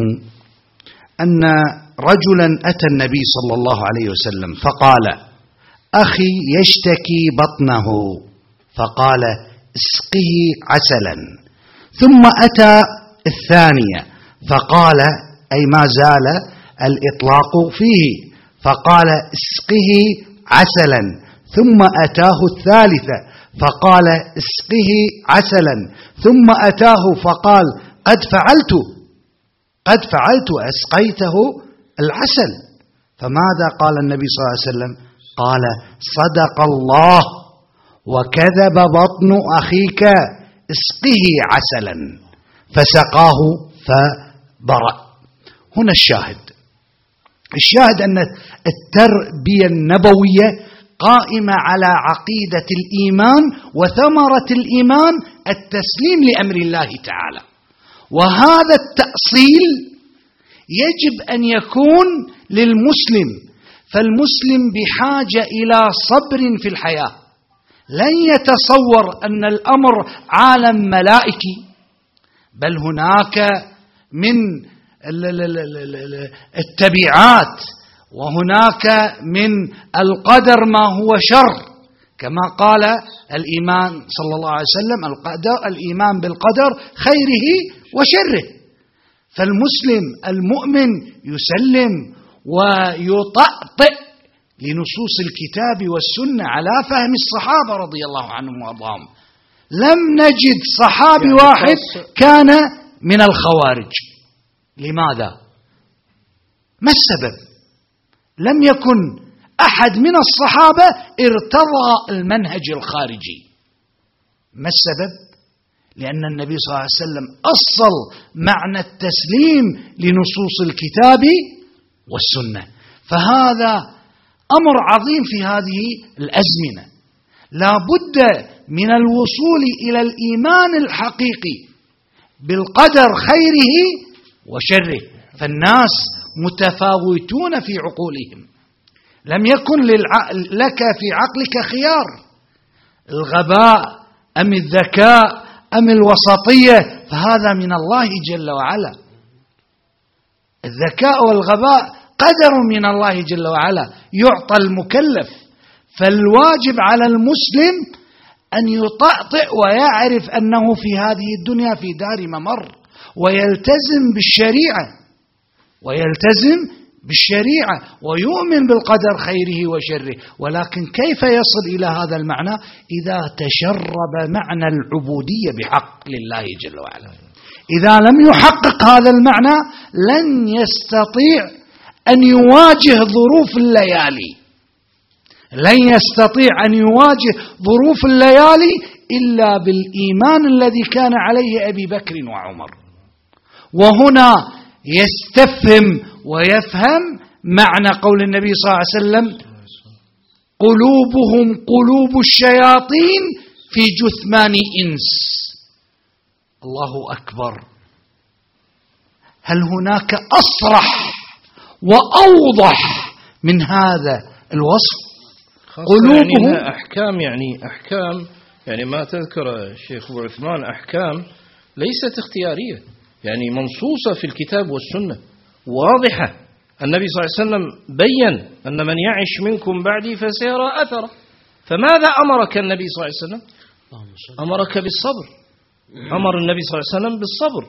أن رجلا أتى النبي صلى الله عليه وسلم فقال أخي يشتكي بطنه. فقال اسقه عسلا. ثم أتى الثانية فقال أي ما زال الإطلاق فيه. فقال اسقه عسلا. ثم أتاه الثالثة فقال اسقه عسلا. ثم أتاه فقال قد فعلت قد فعلت أسقيته العسل. فماذا قال النبي صلى الله عليه وسلم؟ قال صدق الله وكذب بطن أخيك اسقه عسلا. فسقاه فبرأ. هنا الشاهد. الشاهد أن التربية النبوية قائمة على عقيدة الإيمان وثمرة الإيمان التسليم لأمر الله تعالى. وهذا التأصيل يجب أن يكون للمسلم فالمسلم بحاجة إلى صبر في الحياة. لن يتصور أن الأمر عالم ملائكي بل هناك من التبعات وهناك من القدر ما هو شر كما قال الإيمان صلى الله عليه وسلم القدر الإيمان بالقدر خيره وشره. فالمسلم المؤمن يسلم ويطأطئ لنصوص الكتاب والسنة على فهم الصحابة رضي الله عنهم وأرضاهم. لم نجد صحابي يعني واحد كان من الخوارج. لماذا؟ ما السبب؟ لم يكن أحد من الصحابة ارتضى المنهج الخارجي. ما السبب؟ لأن النبي صلى الله عليه وسلم أصل معنى التسليم لنصوص الكتاب والسنة. فهذا أمر عظيم في هذه الأزمنة. لا بد من الوصول إلى الإيمان الحقيقي بالقدر خيره وشره. فالناس متفاوتون في عقولهم. لم يكن لك في عقلك خيار. الغباء أم الذكاء أم الوسطية فهذا من الله جل وعلا. الذكاء والغباء قدر من الله جل وعلا يعطى المكلف. فالواجب على المسلم أن يطأطئ ويعرف أنه في هذه الدنيا في دار ممر ويلتزم بالشريعة. ويلتزم بالشريعة ويؤمن بالقدر خيره وشره. ولكن كيف يصل إلى هذا المعنى؟ إذا تشرب معنى العبودية بحق لله جل وعلا. إذا لم يحقق هذا المعنى لن يستطيع أن يواجه ظروف الليالي. لن يستطيع أن يواجه ظروف الليالي إلا بالإيمان الذي كان عليه أبي بكر وعمر. وهنا يستفهم ويفهم معنى قول النبي صلى الله عليه وسلم قلوبهم قلوب الشياطين في جثمان إنس. الله أكبر. هل هناك أصرح وأوضح من هذا الوصف؟ قلوبهم يعني أحكام يعني أحكام يعني ما تذكر الشيخ أبو عثمان أحكام ليست اختيارية. يعني منصوصة في الكتاب والسنة. واضحة. النبي صلى الله عليه وسلم بين أن من يعش منكم بعدي فسيرى أثره. فماذا أمرك النبي صلى الله عليه وسلم؟ أمرك بالصبر. أمر النبي صلى الله عليه وسلم بالصبر.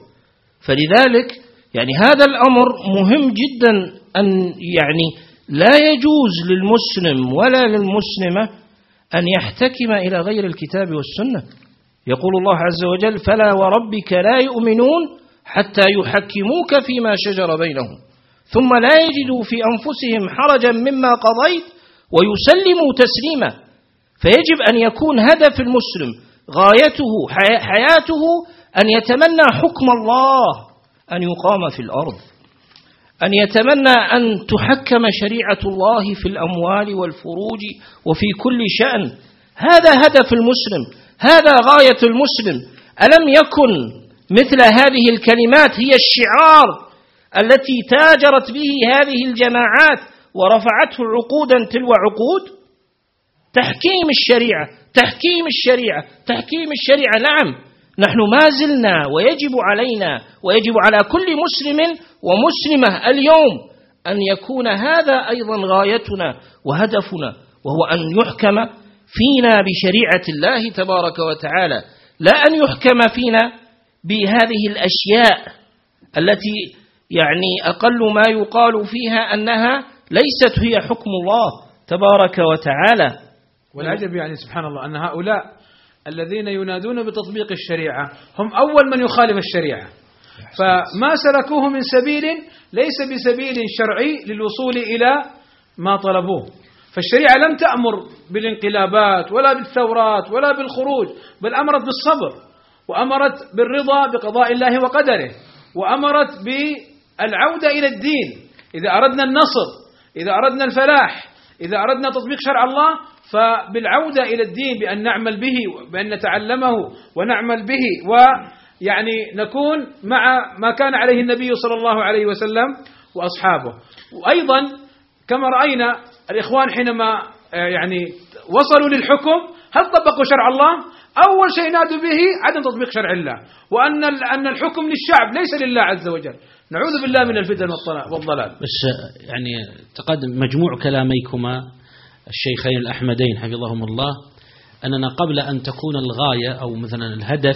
فلذلك يعني هذا الأمر مهم جدا أن يعني لا يجوز للمسلم ولا للمسلمة أن يحتكم إلى غير الكتاب والسنة. يقول الله عز وجل فلا وربك لا يؤمنون حتى يحكموك فيما شجر بينهم. ثم لا يجدوا في أنفسهم حرجا مما قضيت ويسلموا تسليما. فيجب أن يكون هدف المسلم غايته حياته أن يتمنى حكم الله أن يقام في الأرض. أن يتمنى أن تحكم شريعة الله في الأموال والفروج وفي كل شأن. هذا هدف المسلم هذا غاية المسلم. ألم يكن مثل هذه الكلمات هي الشعار التي تاجرت به هذه الجماعات ورفعته عقودا تلو عقود. تحكيم الشريعة تحكيم الشريعة تحكيم الشريعة. نعم نحن ما زلنا ويجب علينا ويجب على كل مسلم ومسلمة اليوم أن يكون هذا أيضا غايتنا وهدفنا وهو أن يحكم فينا بشريعة الله تبارك وتعالى. لا أن يحكم فينا بهذه الأشياء التي يعني أقل ما يقال فيها أنها ليست هي حكم الله تبارك وتعالى. والعجب يعني سبحان الله أن هؤلاء الذين ينادون بتطبيق الشريعة هم أول من يخالف الشريعة. فما سلكوه من سبيل ليس بسبيل شرعي للوصول إلى ما طلبوه. فالشريعة لم تأمر بالانقلابات ولا بالثورات ولا بالخروج بل أمرت بالصبر. وأمرت بالرضا بقضاء الله وقدره وأمرت بالعودة إلى الدين إذا أردنا النصر إذا أردنا الفلاح إذا أردنا تطبيق شرع الله فبالعودة إلى الدين بأن نعمل به بأن نتعلمه ونعمل به ويعني نكون مع ما كان عليه النبي صلى الله عليه وسلم وأصحابه وأيضا كما رأينا الإخوان حينما آه، يعني وصلوا للحكم هل طبقوا شرع الله؟ أول شيء نادوا به عدم تطبيق شرع الله وأن أن الحكم للشعب ليس لله عز وجل. نعوذ بالله من الفتن والضلال. بس يعني تقدم مجموع كلاميكما الشيخين الأحمدين حفظهم الله أننا قبل أن تكون الغاية أو مثلا الهدف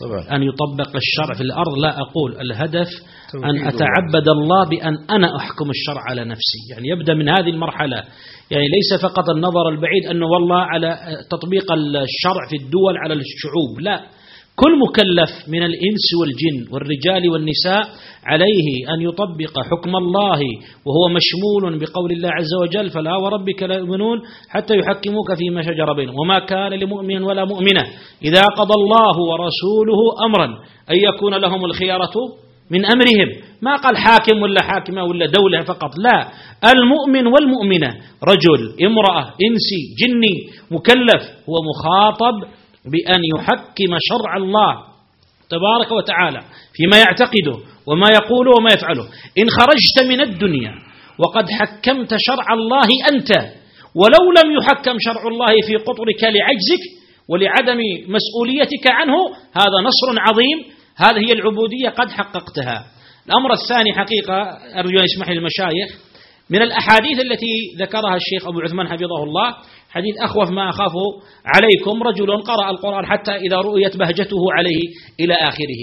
طبعا. أن يطبق الشرع في الأرض. لا أقول الهدف أن أتعبد الله بأن أنا أحكم الشرع على نفسي. يعني يبدأ من هذه المرحلة. يعني ليس فقط النظر البعيد أنه والله على تطبيق الشرع في الدول على الشعوب. لا. كل مكلف من الإنس والجن والرجال والنساء عليه أن يطبق حكم الله وهو مشمول بقول الله عز وجل فلا وربك لا يؤمنون حتى يحكموك فيما شجر بينهم. وما كان لمؤمن ولا مؤمنة إذا قضى الله ورسوله أمرا أن يكون لهم الخيارة من أمرهم. ما قال حاكم ولا حاكمة ولا دولة فقط لا. المؤمن والمؤمنة رجل امرأة إنسي جني مكلف هو مخاطب بأن يحكم شرع الله تبارك وتعالى فيما يعتقده وما يقوله وما يفعله. إن خرجت من الدنيا وقد حكمت شرع الله أنت ولو لم يحكم شرع الله في قطرك لعجزك ولعدم مسؤوليتك عنه هذا نصر عظيم. هذه هي العبودية قد حققتها. الأمر الثاني حقيقة أرجو أن يسمح المشايخ من الأحاديث التي ذكرها الشيخ أبو عثمان حفظه الله حديث أخوف ما أخاف عليكم رجل قرأ القرآن حتى إذا رؤيت بهجته عليه إلى آخره.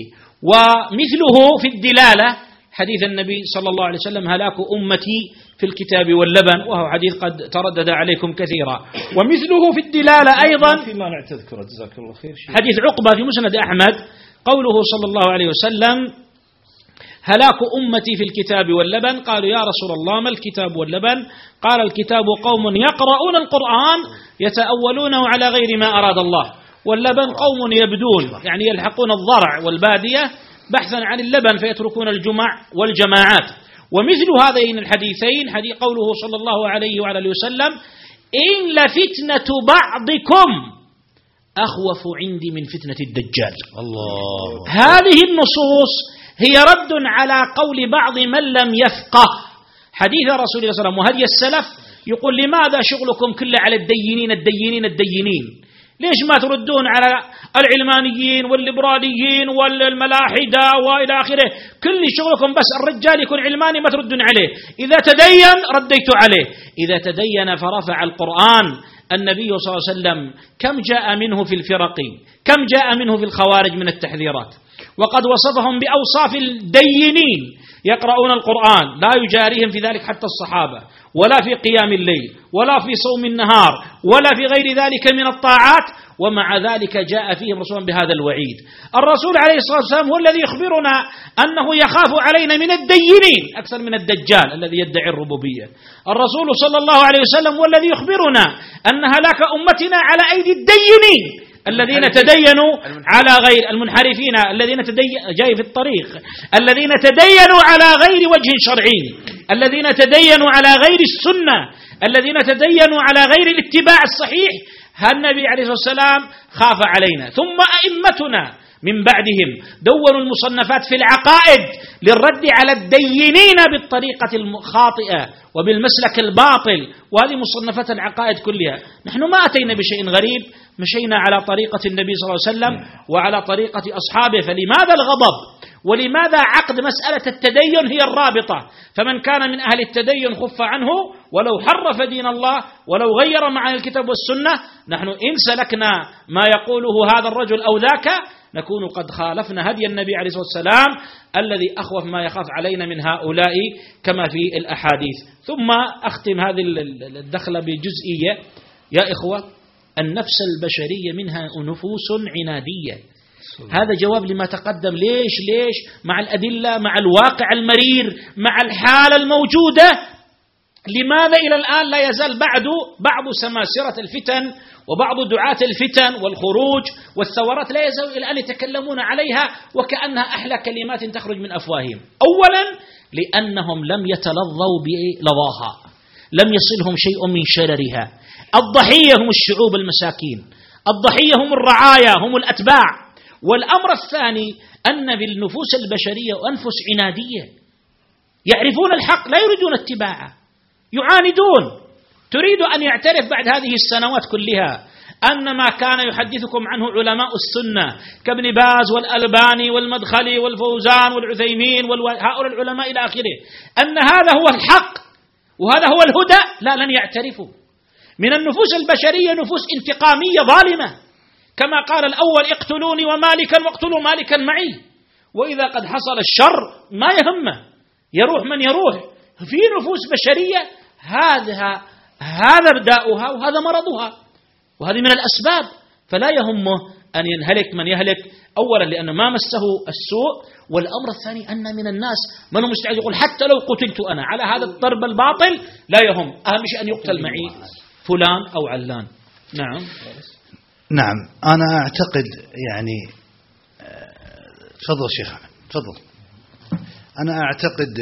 ومثله في الدلالة حديث النبي صلى الله عليه وسلم هلاك أمتي في الكتاب واللبن وهو حديث قد تردد عليكم كثيرا. ومثله في الدلالة أيضا فيما نعتذكر جزاك الله خير حديث عقبة في مسند أحمد قوله صلى الله عليه وسلم هلاك أمتي في الكتاب واللبن. قالوا يا رسول الله ما الكتاب واللبن؟ قال الكتاب قوم يقرؤون القرآن يتأولونه على غير ما أراد الله. واللبن قوم يبدون يعني يلحقون الضرع والبادية بحثا عن اللبن فيتركون الجمع والجماعات. ومثل هذين الحديثين حديث قوله صلى الله عليه وعلى آله وسلم إن لفتنة بعضكم أخوف عندي من فتنة الدجال. الله. هذه النصوص هي رد على قول بعض من لم يفقه. حديث رسول الله صلى الله عليه وسلم وهدي السلف؟ يقول لماذا شغلكم كله على الدينين الدينين الدينين؟ ليش ما تردون على العلمانيين والليبراليين والملاحدة وإلى آخره؟ كل شغلكم بس الرجال يكون علماني ما تردون عليه. إذا تدين رديت عليه. إذا تدين فرفع القرآن. النبي صلى الله عليه وسلم كم جاء منه في الفرق؟ كم جاء منه في الخوارج من التحذيرات؟ وقد وصفهم بأوصاف الدينين يقرؤون القرآن لا يجاريهم في ذلك حتى الصحابة ولا في قيام الليل ولا في صوم النهار ولا في غير ذلك من الطاعات ومع ذلك جاء فيهم رسول بهذا الوعيد. الرسول عليه الصلاة والسلام هو الذي يخبرنا أنه يخاف علينا من الدينين أكثر من الدجال الذي يدعي الربوبية. الرسول صلى الله عليه وسلم هو الذي يخبرنا أن هلاك أمتنا على أيدي الدينين. الذين تدينوا على غير المنحرفين الذين تدين جاي في الطريق. الذين تدينوا على غير وجه شرعي. الذين تدينوا على غير السنة. الذين تدينوا على غير الاتباع الصحيح. النبي عليه الصلاة والسلام خاف علينا. ثم أئمتنا من بعدهم. دونوا المصنفات في العقائد للرد على الدينين بالطريقة الخاطئة وبالمسلك الباطل وهذه مصنفات العقائد كلها. نحن ما أتينا بشيء غريب مشينا على طريقة النبي صلى الله عليه وسلم وعلى طريقة أصحابه. فلماذا الغضب؟ ولماذا عقد مسألة التدين هي الرابطة؟ فمن كان من أهل التدين خف عنه ولو حرف دين الله ولو غير معاني الكتاب والسنة نحن إن سلكنا ما يقوله هذا الرجل أو ذاك نكون قد خالفنا هدي النبي عليه الصلاة والسلام الذي أخوف ما يخاف علينا من هؤلاء كما في الأحاديث. ثم أختم هذه الدخلة بجزئية. يا إخوة النفس البشرية منها نفوس عنادية. هذا جواب لما تقدم. ليش ليش؟ مع الأدلة مع الواقع المرير مع الحالة الموجودة. لماذا إلى الآن لا يزال بعد بعض سماسرة الفتن وبعض دعاة الفتن والخروج والثورات لا يزالوا الآن يتكلمون عليها وكأنها أحلى كلمات تخرج من أفواههم. أولا لأنهم لم يتلظوا بلظاها. لم يصلهم شيء من شررها. الضحية هم الشعوب المساكين. الضحية هم الرعايا هم الأتباع. والأمر الثاني أن بالنفوس البشرية أنفس عنادية. يعرفون الحق لا يريدون اتباعه. يعاندون. تريد أن يعترف بعد هذه السنوات كلها أن ما كان يحدثكم عنه علماء السنة كابن باز والألباني والمدخلي والفوزان والعثيمين وهؤلاء العلماء إلى آخره. أن هذا هو الحق وهذا هو الهدى. لا لن يعترفوا. من النفوس البشرية نفوس انتقامية ظالمة. كما قال الأول اقتلوني ومالكا واقتلوا مالكا معي. وإذا قد حصل الشر ما يهمه. يروح من يروح. في نفوس بشرية هذا هذا إبداؤها وهذا مرضها. وهذه من الأسباب. فلا يهمه أن ينهلك من يهلك. أولا لأنه ما مسه السوء. والأمر الثاني أن من الناس من هو مستعد يقول حتى لو قتلت أنا على هذا الضرب الباطل لا يهم. أهم شيء أن يقتل معي فلان أو علان. نعم. نعم. أنا أعتقد يعني تفضل شيخ تفضل. أنا أعتقد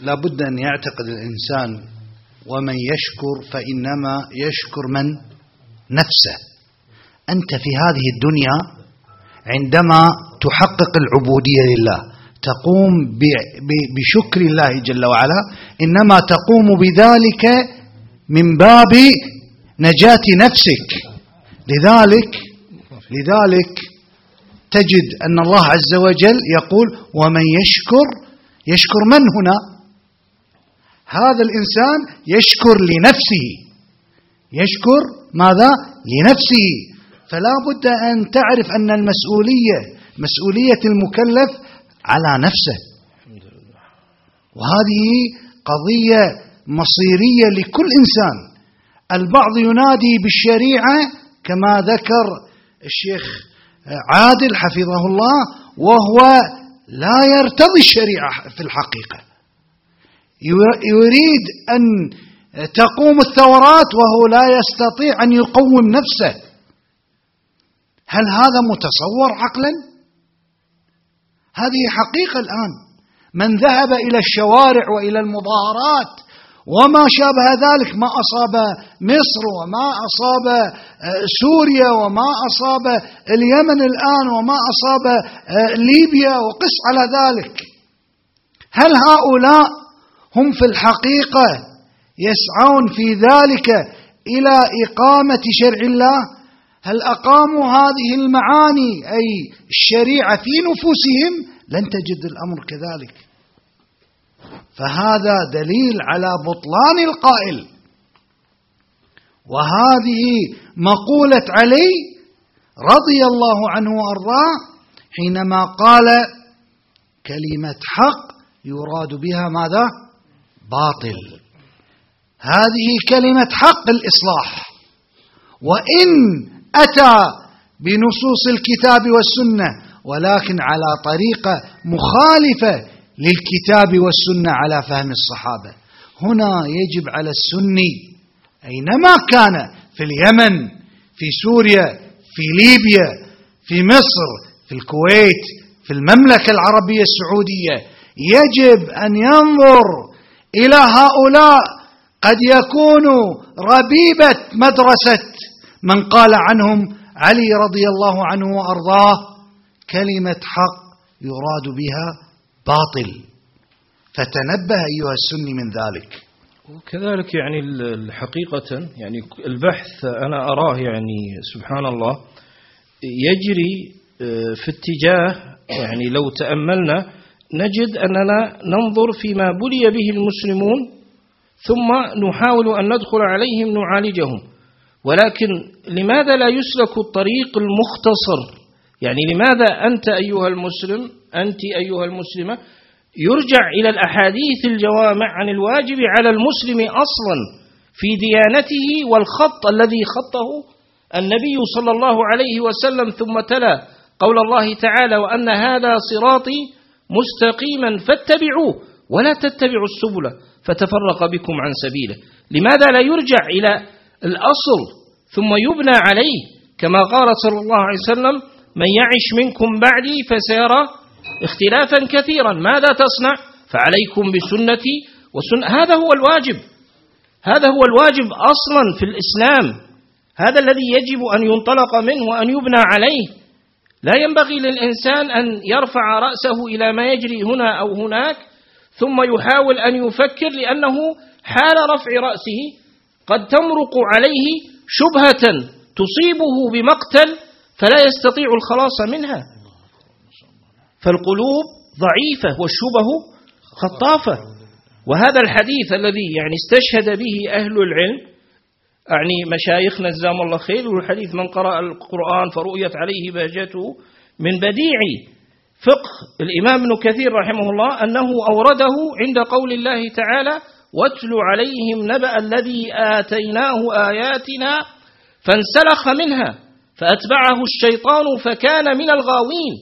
لابد أن يعتقد الإنسان ومن يشكر فإنما يشكر من؟ نفسه. أنت في هذه الدنيا عندما تحقق العبودية لله تقوم بشكر الله جل وعلا إنما تقوم بذلك من باب نجاة نفسك. لذلك لذلك تجد أن الله عز وجل يقول ومن يشكر يشكر من هنا؟ هذا الإنسان يشكر لنفسه. يشكر ماذا؟ لنفسه. فلا بد أن تعرف أن المسؤولية مسؤولية المكلف على نفسه. وهذه قضية مصيرية لكل إنسان. البعض ينادي بالشريعة كما ذكر الشيخ عادل حفظه الله وهو لا يرتضي الشريعة في الحقيقة. يريد أن تقوم الثورات وهو لا يستطيع أن يقوم نفسه. هل هذا متصور عقلا؟ هذه حقيقة الآن. من ذهب إلى الشوارع وإلى المظاهرات وما شابه ذلك ما أصاب مصر وما أصاب آه، سوريا وما أصاب اليمن الآن وما أصاب آه، ليبيا وقس على ذلك. هل هؤلاء هم في الحقيقة يسعون في ذلك إلى إقامة شرع الله. هل أقاموا هذه المعاني أي الشريعة في نفوسهم؟ لن تجد الأمر كذلك. فهذا دليل على بطلان القائل. وهذه مقولة علي رضي الله عنه وأرضاه حينما قال كلمة حق يراد بها ماذا؟ باطل. هذه كلمة حق الإصلاح. وإن أتى بنصوص الكتاب والسنة ولكن على طريقة مخالفة للكتاب والسنة على فهم الصحابة. هنا يجب على السني أينما كان في اليمن في سوريا في ليبيا في مصر في الكويت في المملكة العربية السعودية يجب أن ينظر إلى هؤلاء قد يكونوا ربيبة مدرسة من قال عنهم علي رضي الله عنه وأرضاه كلمة حق يراد بها باطل. فتنبه أيها السني من ذلك. وكذلك يعني الحقيقة يعني البحث أنا أراه يعني سبحان الله يجري آه، في اتجاه يعني لو تأملنا نجد أننا ننظر فيما بلي به المسلمون ثم نحاول أن ندخل عليهم نعالجهم. ولكن لماذا لا يسلك الطريق المختصر؟ يعني لماذا أنت أيها المسلم أنت أيها المسلمة يرجع إلى الأحاديث الجوامع عن الواجب على المسلم أصلا في ديانته والخط الذي خطه؟ النبي صلى الله عليه وسلم ثم تلا قول الله تعالى وأن هذا صراطي مستقيما فاتبعوه ولا تتبعوا السبل فتفرق بكم عن سبيله. لماذا لا يرجع إلى الأصل ثم يبنى عليه؟ كما قال صلى الله عليه وسلم من يعش منكم بعدي فسيرى اختلافا كثيرا. ماذا تصنع؟ فعليكم بسنتي وسنة هذا هو الواجب. هذا هو الواجب أصلا في الإسلام. هذا الذي يجب أن ينطلق منه وأن يبنى عليه. لا ينبغي للإنسان أن يرفع رأسه إلى ما يجري هنا أو هناك ثم يحاول أن يفكر لأنه حال رفع رأسه قد تمرق عليه شبهة تصيبه بمقتل فلا يستطيع الخلاص منها. فالقلوب ضعيفة والشبه خطافة. وهذا الحديث الذي يعني استشهد به أهل العلم يعني مشايخنا جزاهم الله خير والحديث من قرأ القرآن فرؤيت عليه بهجته من بديع فقه. الإمام ابن كثير رحمه الله أنه أورده عند قول الله تعالى واتل عليهم نبأ الذي آتيناه آياتنا فانسلخ منها فأتبعه الشيطان فكان من الغاوين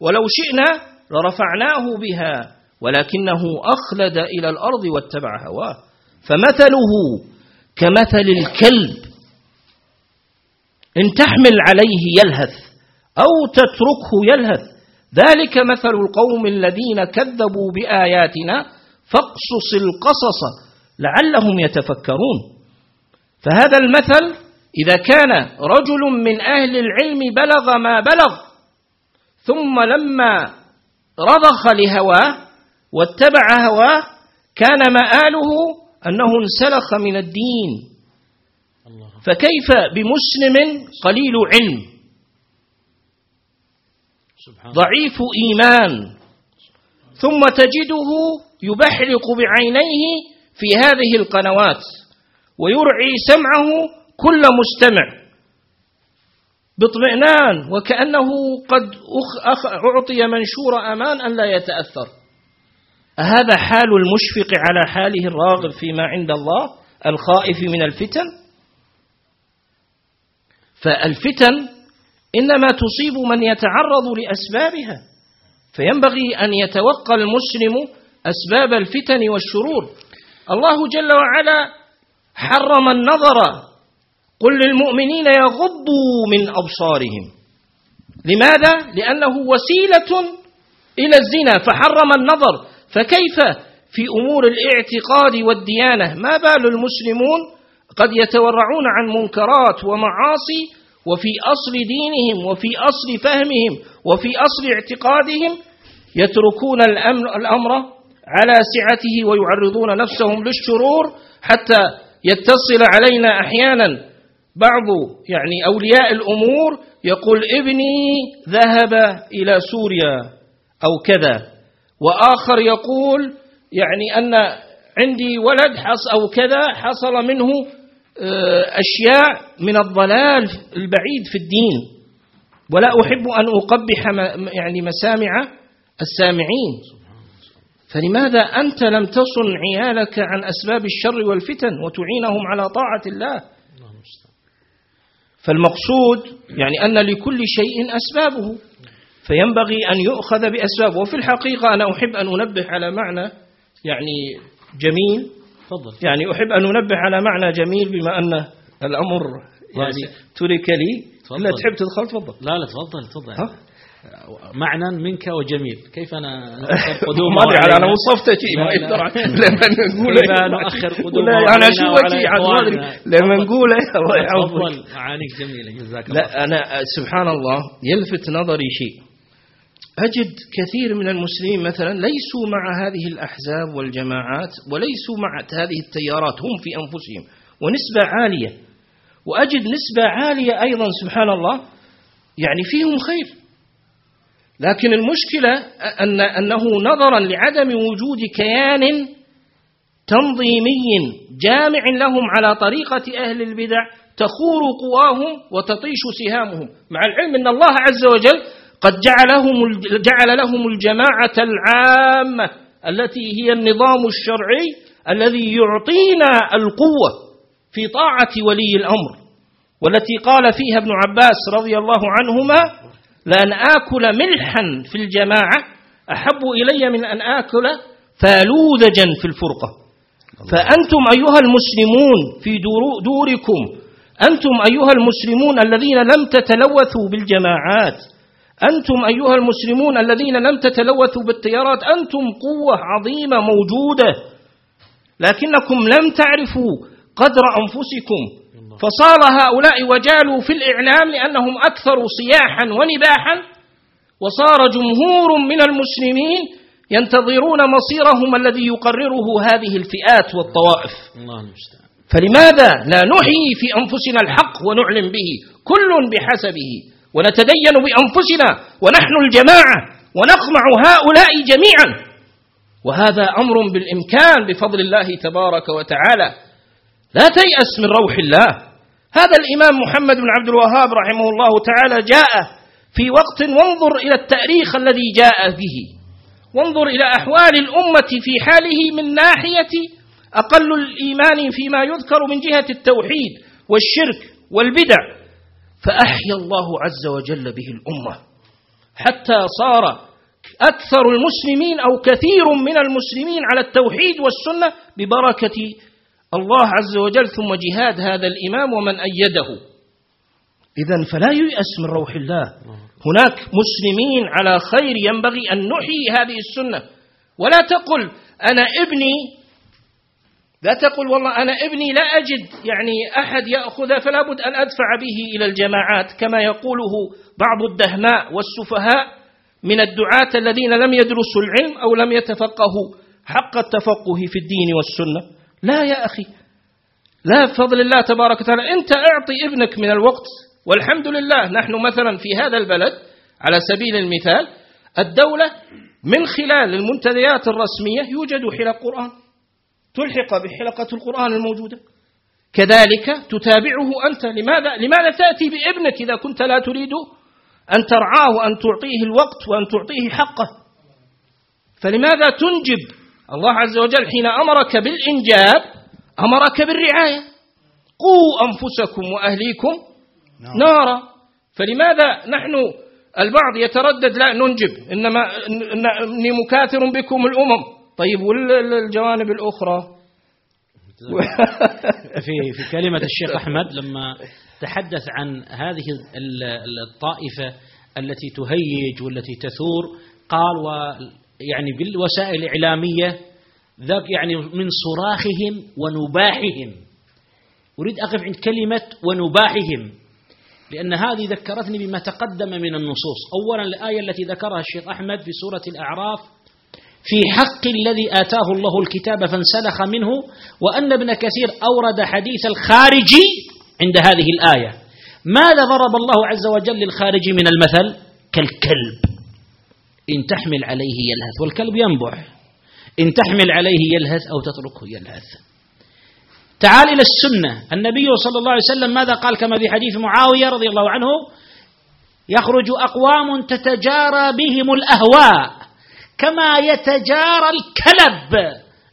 ولو شئنا لرفعناه بها ولكنه أخلد إلى الأرض واتبع هواه. فمثله كمثل الكلب إن تحمل عليه يلهث أو تتركه يلهث. ذلك مثل القوم الذين كذبوا بآياتنا فاقصص القصص لعلهم يتفكرون. فهذا المثل إذا كان رجل من أهل العلم بلغ ما بلغ ثم لما رضخ لهواه واتبع هواه كان مآله أنه انسلخ من الدين. فكيف بمسلم قليل علم؟ ضعيف إيمان. ثم تجده يبحلق بعينيه في هذه القنوات ويرعي سمعه كل مستمع باطمئنان وكأنه قد أعطي منشور أمان أن لا يتأثر. أهذا حال المشفق على حاله الراغب فيما عند الله الخائف من الفتن؟ فالفتن إنما تصيب من يتعرض لأسبابها فينبغي أن يتوقى المسلم أسباب الفتن والشرور. الله جل وعلا حرم النظر قل للمؤمنين يغضوا من أبصارهم. لماذا؟ لأنه وسيلة إلى الزنا فحرم النظر. فكيف في أمور الاعتقاد والديانة؟ ما بال المسلمون قد يتورعون عن منكرات ومعاصي وفي أصل دينهم وفي أصل فهمهم وفي أصل اعتقادهم يتركون الأمر على سعته ويعرضون نفسهم للشرور حتى يتصل علينا أحيانا بعض يعني أولياء الأمور يقول ابني ذهب إلى سوريا أو كذا. وآخر يقول يعني أن عندي ولد حص أو كذا حصل منه آه، أشياء من الضلال البعيد في الدين. ولا أحب أن أقبح يعني مسامع السامعين. فلماذا أنت لم تصن عيالك عن أسباب الشر والفتن وتعينهم على طاعة الله؟ فالمقصود يعني أن لكل شيء أسبابه. فينبغي أن يؤخذ بأسبابه. وفي الحقيقة أنا أحب أن أنبه على معنى يعني جميل. تفضل. يعني أحب أن أنبه على معنى جميل بما أن الأمر يعني ترك لي. لا تحب تدخل تفضل. لا لا تفضل تفضل. معنى منك وجميل كيف أنا (laughs) قدوم ما أدري أنا وصفت شيء ما يقدر لما نقول كيف نؤخر قدوم أنا شو وجهي لما نقول الله يعوضك. معانيك جميله جزاك الله لا أنا سبحان الله يلفت نظري شيء. أجد كثير من المسلمين مثلا ليسوا مع هذه الأحزاب والجماعات وليسوا مع هذه التيارات هم في أنفسهم ونسبة عالية. وأجد نسبة عالية أيضا سبحان الله يعني فيهم خير. لكن المشكلة أن أنه نظرا لعدم وجود كيان تنظيمي جامع لهم على طريقة أهل البدع تخور قواهم وتطيش سهامهم. مع العلم أن الله عز وجل قد جعلهم جعل لهم الجماعة العامة التي هي النظام الشرعي الذي يعطينا القوة في طاعة ولي الأمر والتي قال فيها ابن عباس رضي الله عنهما لأن آكل ملحا في الجماعة أحب إلي من أن آكل فالوذجا في الفرقة. فأنتم أيها المسلمون في دوركم أنتم أيها المسلمون الذين لم تتلوثوا بالجماعات أنتم أيها المسلمون الذين لم تتلوثوا بالتيارات أنتم قوة عظيمة موجودة. لكنكم لم تعرفوا قدر أنفسكم. فصار هؤلاء وجالوا في الإعلام لأنهم أكثر صياحا ونباحا. وصار جمهور من المسلمين ينتظرون مصيرهم الذي يقرره هذه الفئات والطوائف. الله المستعان. فلماذا لا نحيي في أنفسنا الحق ونعلم به؟ كل بحسبه. ونتدين بأنفسنا ونحن الجماعة ونقمع هؤلاء جميعا. وهذا أمر بالإمكان بفضل الله تبارك وتعالى. لا تيأس من روح الله. هذا الإمام محمد بن عبد الوهاب رحمه الله تعالى جاء في وقت وانظر إلى التاريخ الذي جاء به. وانظر إلى أحوال الأمة في حاله من ناحية أقل الإيمان فيما يذكر من جهة التوحيد والشرك والبدع. فأحيا الله عز وجل به الأمة. حتى صار أكثر المسلمين أو كثير من المسلمين على التوحيد والسنة ببركة الله عز وجل ثم جهاد هذا الإمام ومن أيده. إذا فلا ييأس من روح الله. هناك مسلمين على خير ينبغي أن نحيي هذه السنة. ولا تقل أنا ابني لا تقل والله أنا ابني لا أجد. يعني أحد يأخذ فلا بد أن أدفع به إلى الجماعات. كما يقوله بعض الدهماء والسفهاء من الدعاة الذين لم يدرسوا العلم أو لم يتفقهوا حق التفقه في الدين والسنة. لا يا أخي. لا بفضل الله تبارك وتعالى. أنت أعطي ابنك من الوقت. والحمد لله. نحن مثلا في هذا البلد على سبيل المثال الدولة من خلال المنتديات الرسمية يوجد حلق قرآن. تلحق بحلقة القرآن الموجودة. كذلك تتابعه أنت. لماذا؟ لماذا تأتي بابنك إذا كنت لا تريد أن ترعاه وأن تعطيه الوقت وأن تعطيه حقه؟ فلماذا تنجب الله عز وجل حين أمرك بالإنجاب أمرك بالرعاية؟ قوا أنفسكم وأهليكم. نارا. فلماذا نحن البعض يتردد لا ننجب؟ إنما إني مكاثر بكم الأمم. طيب والجوانب الأخرى؟ في في كلمة (laughs) الشيخ أحمد لما تحدث عن هذه الطائفة التي تهيج والتي تثور قال و يعني بالوسائل الإعلامية ذاك يعني من صراخهم ونباحهم. أريد أقف عند كلمة ونباحهم لأن هذه ذكرتني بما تقدم من النصوص. أولا الآية التي ذكرها الشيخ أحمد في سورة الأعراف في حق الذي آتاه الله الكتاب فانسلخ منه وأن ابن كثير أورد حديث الخارج عند هذه الآية. ماذا ضرب الله عز وجل للخارج من المثل؟ كالكلب. إن تحمل عليه يلهث والكلب ينبح إن تحمل عليه يلهث أو تتركه يلهث. تعال إلى السنة. النبي صلى الله عليه وسلم ماذا قال كما في حديث معاوية رضي الله عنه؟ يخرج أقوام تتجارى بهم الأهواء. كما يتجارى الكلب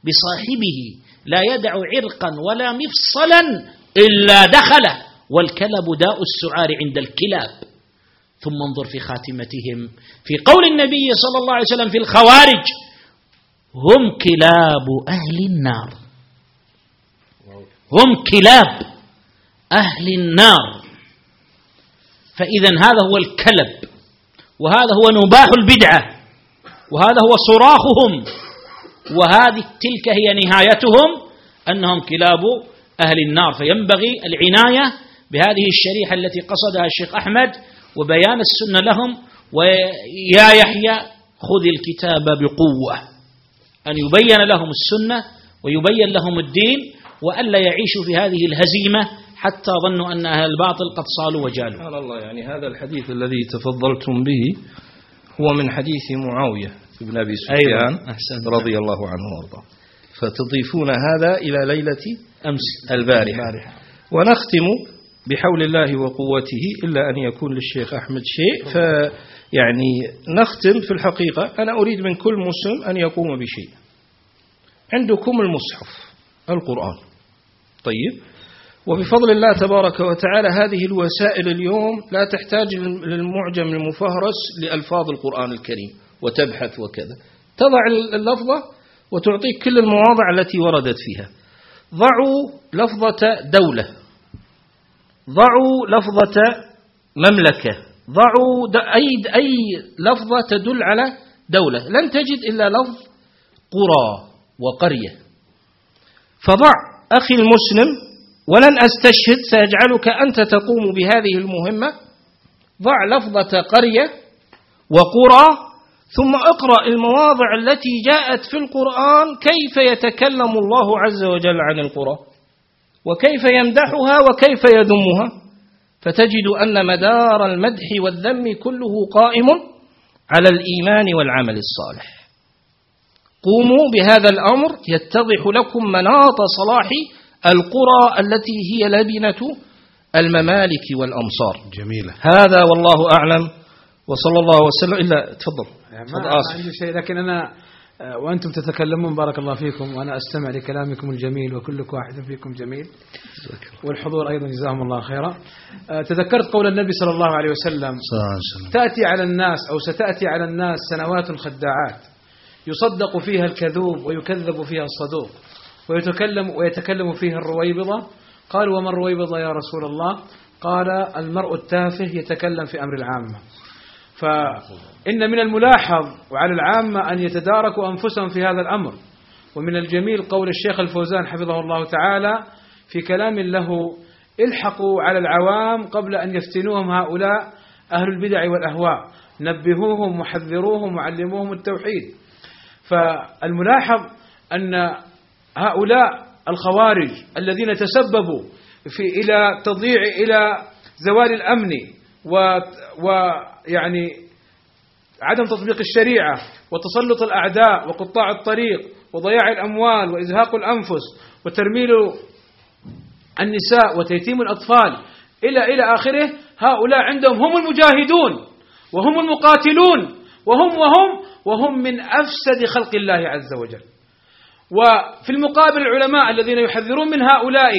بصاحبه لا يدع عرقا ولا مفصلا إلا دخله. والكلب داء السعار عند الكلاب. ثم انظر في خاتمتهم. في قول النبي صلى الله عليه وسلم في الخوارج هم كلاب أهل النار. هم كلاب أهل النار. فإذا هذا هو الكلب وهذا هو نباح البدعة. وهذا هو صراخهم. وهذه تلك هي نهايتهم أنهم كلاب أهل النار. فينبغي العناية بهذه الشريحة التي قصدها الشيخ أحمد وبيان السنة لهم. ويا يحيى خذ الكتاب بقوة. أن يبين لهم السنة ويبين لهم الدين وألا يعيشوا في هذه الهزيمة حتى ظنوا أن أهل الباطل قد صالوا وجالوا. سبحان الله يعني هذا الحديث الذي تفضلتم به هو من حديث معاوية بن أبي سفيان. رضي الله عنه وأرضاه. فتضيفون هذا إلى ليلة أمس. البارحة. ونختم بحول الله وقوته إلا أن يكون للشيخ أحمد شيء. فيعني نختم في الحقيقة أنا أريد من كل مسلم أن يقوم بشيء. عندكم المصحف القرآن. طيب. وبفضل الله تبارك وتعالى هذه الوسائل اليوم لا تحتاج للمعجم المفهرس لألفاظ القرآن الكريم وتبحث وكذا. تضع اللفظة وتعطيك كل المواضع التي وردت فيها. ضعوا لفظة دولة. ضعوا لفظة مملكة. ضعوا أي, أي لفظة تدل على دولة. لن تجد إلا لفظ قرى وقرية. فضع أخي المسلم ولن أستشهد سيجعلك أنت تقوم بهذه المهمة. ضع لفظة قرية وقرى ثم اقرأ المواضع التي جاءت في القرآن كيف يتكلم الله عز وجل عن القرى وكيف يمدحها وكيف يذمها. فتجد أن مدار المدح والذم كله قائم على الإيمان والعمل الصالح. قوموا بهذا الأمر يتضح لكم مناط صلاح القرى التي هي لبنة الممالك والأمصار. جميلة. هذا والله أعلم وصلى الله وسلم. إلا تفضل. يعني ما عندي شيء لكن أنا آه، وأنتم تتكلمون بارك الله فيكم وأنا أستمع لكلامكم الجميل وكلكم واحد فيكم جميل. والحضور أيضا جزاهم الله خيرا. آه، تذكرت قول النبي صلى الله عليه وسلم صلى الله عليه وسلم. تأتي على الناس أو ستأتي على الناس سنوات خداعات يصدق فيها الكذوب ويكذب فيها الصدوق. ويتكلم ويتكلم فيها الرويبضة. قال وما الرويبضة يا رسول الله؟ قال المرء التافه يتكلم في أمر العامة. فإن من الملاحظ وعلى العامة أن يتداركوا أنفسهم في هذا الأمر. ومن الجميل قول الشيخ الفوزان حفظه الله تعالى في كلام له الحقوا على العوام قبل أن يفتنوهم هؤلاء أهل البدع والأهواء. نبهوهم وحذروهم وعلموهم التوحيد. فالملاحظ أن هؤلاء الخوارج الذين تسببوا في إلى تضييع إلى زوال الأمن ويعني عدم تطبيق الشريعة وتسلط الأعداء وقطاع الطريق وضياع الأموال وإزهاق الأنفس وترميل النساء وتيتيم الأطفال إلى إلى آخره هؤلاء عندهم هم المجاهدون وهم المقاتلون وهم وهم وهم من أفسد خلق الله عز وجل. وفي المقابل العلماء الذين يحذرون من هؤلاء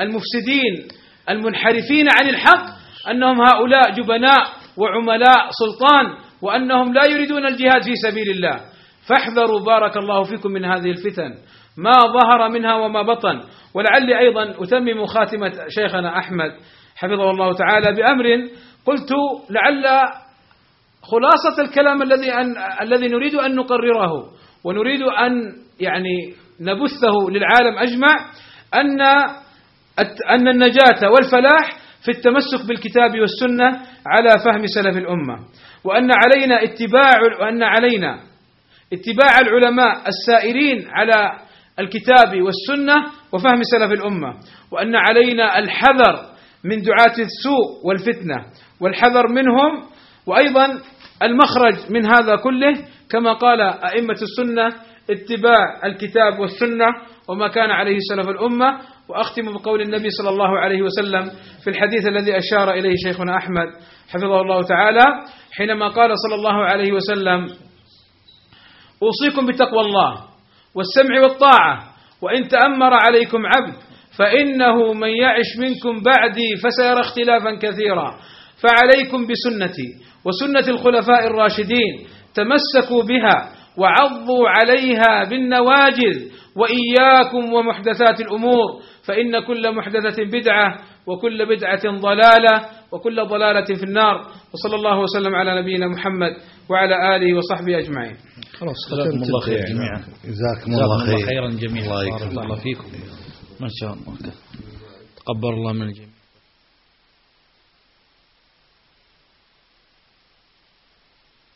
المفسدين المنحرفين عن الحق أنهم هؤلاء جبناء وعملاء سلطان وأنهم لا يريدون الجهاد في سبيل الله. فاحذروا بارك الله فيكم من هذه الفتن ما ظهر منها وما بطن. ولعلي أيضا أتمم خاتمة شيخنا أحمد حفظه الله تعالى بأمر قلت لعل خلاصة الكلام الذي أن الذي نريد أن نقرره ونريد أن يعني نبثه للعالم أجمع أن أن النجاة والفلاح في التمسك بالكتاب والسنة على فهم سلف الأمة وأن علينا اتباع وأن علينا اتباع العلماء السائرين على الكتاب والسنة وفهم سلف الأمة وأن علينا الحذر من دعاة السوء والفتنة والحذر منهم وأيضا المخرج من هذا كله كما قال أئمة السنة اتباع الكتاب والسنة وما كان عليه سلف الأمة وأختم بقول النبي صلى الله عليه وسلم في الحديث الذي أشار إليه شيخنا أحمد حفظه الله تعالى حينما قال صلى الله عليه وسلم أوصيكم بتقوى الله والسمع والطاعة وإن تأمر عليكم عبد فإنه من يعش منكم بعدي فسيرى اختلافا كثيرا. فعليكم بسنتي وسنة الخلفاء الراشدين تمسكوا بها وعضوا عليها بالنواجذ وإياكم ومحدثات الأمور فإن كل محدثة بدعة وكل بدعة ضلالة وكل ضلالة في النار وصلى الله وسلم على نبينا محمد وعلى آله وصحبه أجمعين. خلاص جزاكم الله خير جميعا. جزاكم الله الله خير. خيرا جميعا. الله يكرمك. الله فيكم. ما شاء الله. تقبل الله من الجميع.